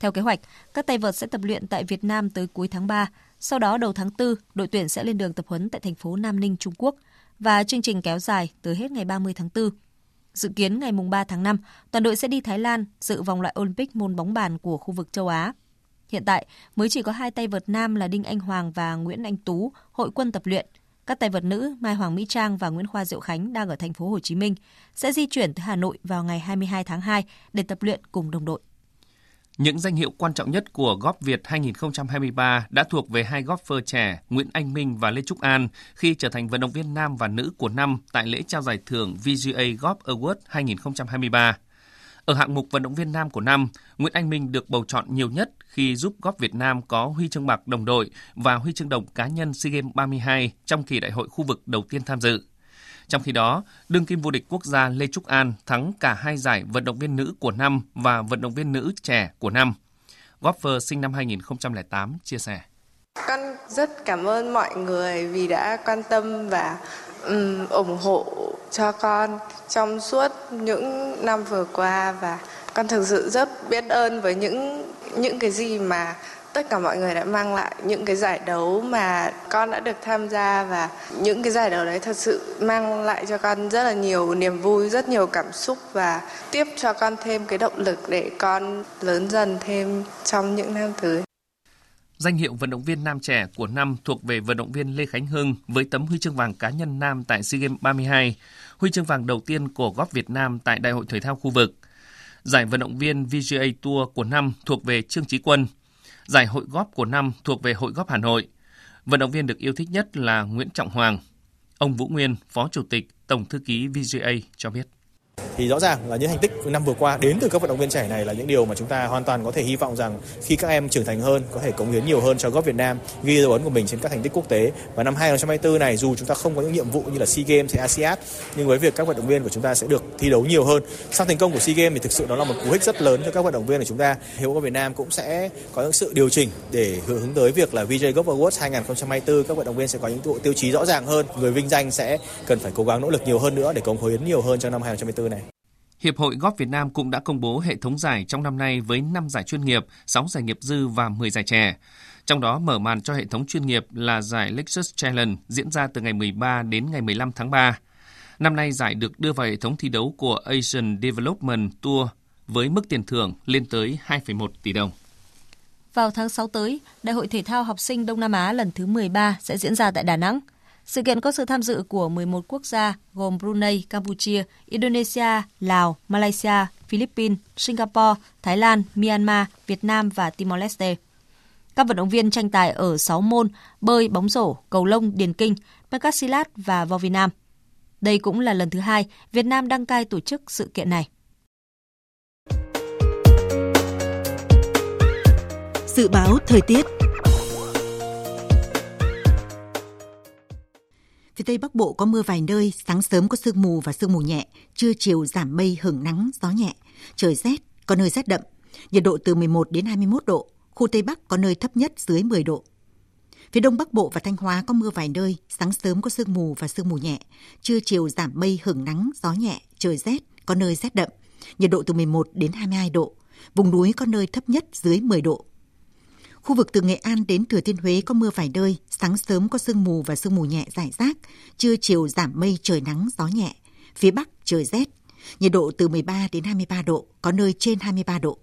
Theo kế hoạch, các tay vợt sẽ tập luyện tại Việt Nam tới cuối tháng 3, sau đó đầu tháng 4, đội tuyển sẽ lên đường tập huấn tại thành phố Nam Ninh, Trung Quốc và chương trình kéo dài tới hết ngày 30 tháng 4. Dự kiến ngày 3 tháng 5, toàn đội sẽ đi Thái Lan dự vòng loại Olympic môn bóng bàn của khu vực châu Á. Hiện tại, mới chỉ có hai tay vợt nam là Đinh Anh Hoàng và Nguyễn Anh Tú hội quân tập luyện – các tay vợt nữ Mai Hoàng Mỹ Trang và Nguyễn Khoa Diệu Khánh đang ở thành phố Hồ Chí Minh sẽ di chuyển tới Hà Nội vào ngày 22 tháng 2 để tập luyện cùng đồng đội. Những danh hiệu quan trọng nhất của Góp Việt 2023 đã thuộc về hai golfer trẻ Nguyễn Anh Minh và Lê Trúc An khi trở thành vận động viên nam và nữ của năm tại lễ trao giải thưởng VGA Golf Award 2023. Ở hạng mục vận động viên nam của năm, Nguyễn Anh Minh được bầu chọn nhiều nhất khi giúp góp Việt Nam có huy chương bạc đồng đội và huy chương đồng cá nhân SEA Games 32 trong kỳ đại hội khu vực đầu tiên tham dự. Trong khi đó, đương kim vô địch quốc gia Lê Trúc An thắng cả hai giải vận động viên nữ của năm và vận động viên nữ trẻ của năm. gopfer sinh năm 2008 chia sẻ. Con rất cảm ơn mọi người vì đã quan tâm và um, ủng hộ cho con trong suốt những năm vừa qua và con thực sự rất biết ơn với những những cái gì mà tất cả mọi người đã mang lại những cái giải đấu mà con đã được tham gia và những cái giải đấu đấy thật sự mang lại cho con rất là nhiều niềm vui, rất nhiều cảm xúc và tiếp cho con thêm cái động lực để con lớn dần thêm trong những năm tới. Danh hiệu vận động viên nam trẻ của năm thuộc về vận động viên Lê Khánh Hưng với tấm huy chương vàng cá nhân nam tại SEA Games 32, huy chương vàng đầu tiên của góp Việt Nam tại Đại hội thể thao khu vực. Giải vận động viên VGA Tour của năm thuộc về Trương Chí Quân. Giải hội góp của năm thuộc về Hội góp Hà Nội. Vận động viên được yêu thích nhất là Nguyễn Trọng Hoàng. Ông Vũ Nguyên, Phó Chủ tịch, Tổng Thư ký VGA cho biết thì rõ ràng là những thành tích năm vừa qua đến từ các vận động viên trẻ này là những điều mà chúng ta hoàn toàn có thể hy vọng rằng khi các em trưởng thành hơn, có thể cống hiến nhiều hơn cho góp Việt Nam ghi dấu ấn của mình trên các thành tích quốc tế. Và năm 2024 này, dù chúng ta không có những nhiệm vụ như là SEA Games hay ASEAN nhưng với việc các vận động viên của chúng ta sẽ được thi đấu nhiều hơn. Sau thành công của SEA Games thì thực sự đó là một cú hích rất lớn cho các vận động viên của chúng ta. Hiệp hội Việt Nam cũng sẽ có những sự điều chỉnh để hướng tới việc là VJ Golf Awards 2024 các vận động viên sẽ có những tiêu chí rõ ràng hơn. Người vinh danh sẽ cần phải cố gắng nỗ lực nhiều hơn nữa để cống hiến nhiều hơn trong năm 2024 này. Hiệp hội Golf Việt Nam cũng đã công bố hệ thống giải trong năm nay với 5 giải chuyên nghiệp, 6 giải nghiệp dư và 10 giải trẻ. Trong đó mở màn cho hệ thống chuyên nghiệp là giải Lexus Challenge diễn ra từ ngày 13 đến ngày 15 tháng 3. Năm nay giải được đưa vào hệ thống thi đấu của Asian Development Tour với mức tiền thưởng lên tới 2,1 tỷ đồng. Vào tháng 6 tới, Đại hội Thể thao học sinh Đông Nam Á lần thứ 13 sẽ diễn ra tại Đà Nẵng. Sự kiện có sự tham dự của 11 quốc gia gồm Brunei, Campuchia, Indonesia, Lào, Malaysia, Philippines, Singapore, Thái Lan, Myanmar, Việt Nam và Timor-Leste. Các vận động viên tranh tài ở 6 môn bơi, bóng rổ, cầu lông, điền kinh, pencasilat và vo Việt Nam. Đây cũng là lần thứ hai Việt Nam đăng cai tổ chức sự kiện này. Dự báo thời tiết Phía Tây Bắc Bộ có mưa vài nơi, sáng sớm có sương mù và sương mù nhẹ, trưa chiều giảm mây hưởng nắng, gió nhẹ. Trời rét, có nơi rét đậm. Nhiệt độ từ 11 đến 21 độ, khu Tây Bắc có nơi thấp nhất dưới 10 độ. Phía Đông Bắc Bộ và Thanh Hóa có mưa vài nơi, sáng sớm có sương mù và sương mù nhẹ, trưa chiều giảm mây hưởng nắng, gió nhẹ, trời rét, có nơi rét đậm. Nhiệt độ từ 11 đến 22 độ, vùng núi có nơi thấp nhất dưới 10 độ. Khu vực từ Nghệ An đến Thừa Thiên Huế có mưa vài nơi, sáng sớm có sương mù và sương mù nhẹ rải rác, trưa chiều giảm mây trời nắng gió nhẹ. Phía Bắc trời rét, nhiệt độ từ 13 đến 23 độ, có nơi trên 23 độ.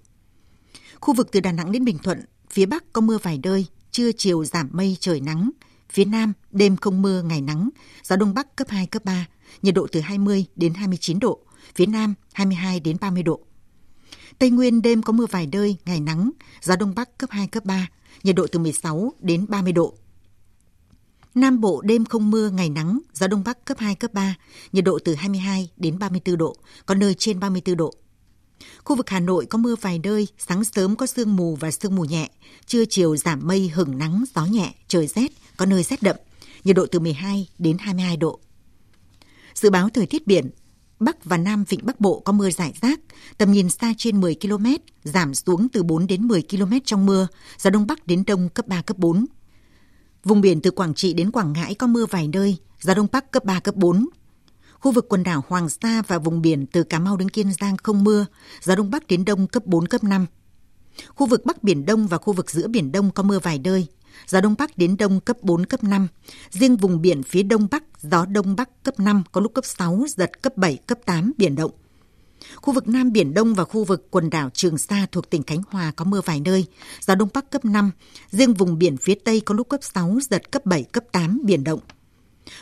Khu vực từ Đà Nẵng đến Bình Thuận, phía Bắc có mưa vài nơi, trưa chiều giảm mây trời nắng. Phía Nam, đêm không mưa, ngày nắng, gió Đông Bắc cấp 2, cấp 3, nhiệt độ từ 20 đến 29 độ, phía Nam 22 đến 30 độ. Tây Nguyên đêm có mưa vài nơi, ngày nắng, gió đông bắc cấp 2, cấp 3, nhiệt độ từ 16 đến 30 độ. Nam Bộ đêm không mưa, ngày nắng, gió đông bắc cấp 2, cấp 3, nhiệt độ từ 22 đến 34 độ, có nơi trên 34 độ. Khu vực Hà Nội có mưa vài nơi, sáng sớm có sương mù và sương mù nhẹ, trưa chiều giảm mây hửng nắng, gió nhẹ, trời rét, có nơi rét đậm, nhiệt độ từ 12 đến 22 độ. Dự báo thời tiết biển, Bắc và Nam Vịnh Bắc Bộ có mưa rải rác, tầm nhìn xa trên 10 km, giảm xuống từ 4 đến 10 km trong mưa, gió Đông Bắc đến Đông cấp 3, cấp 4. Vùng biển từ Quảng Trị đến Quảng Ngãi có mưa vài nơi, gió Đông Bắc cấp 3, cấp 4. Khu vực quần đảo Hoàng Sa và vùng biển từ Cà Mau đến Kiên Giang không mưa, gió Đông Bắc đến Đông cấp 4, cấp 5. Khu vực Bắc Biển Đông và khu vực giữa Biển Đông có mưa vài nơi, gió Đông Bắc đến Đông cấp 4, cấp 5. Riêng vùng biển phía Đông Bắc, gió Đông Bắc cấp 5, có lúc cấp 6, giật cấp 7, cấp 8, biển động. Khu vực Nam Biển Đông và khu vực quần đảo Trường Sa thuộc tỉnh Khánh Hòa có mưa vài nơi, gió Đông Bắc cấp 5. Riêng vùng biển phía Tây có lúc cấp 6, giật cấp 7, cấp 8, biển động.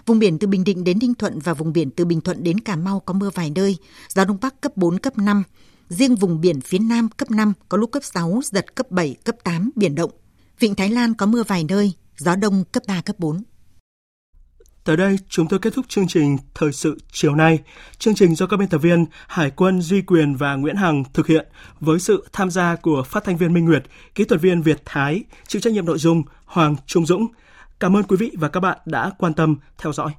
Vùng biển từ Bình Định đến Ninh Thuận và vùng biển từ Bình Thuận đến Cà Mau có mưa vài nơi, gió Đông Bắc cấp 4, cấp 5. Riêng vùng biển phía Nam cấp 5, có lúc cấp 6, giật cấp 7, cấp 8, biển động. Vịnh Thái Lan có mưa vài nơi, gió đông cấp 3, cấp 4. Tới đây, chúng tôi kết thúc chương trình Thời sự chiều nay. Chương trình do các biên tập viên Hải quân Duy Quyền và Nguyễn Hằng thực hiện với sự tham gia của phát thanh viên Minh Nguyệt, kỹ thuật viên Việt Thái, chịu trách nhiệm nội dung Hoàng Trung Dũng. Cảm ơn quý vị và các bạn đã quan tâm theo dõi.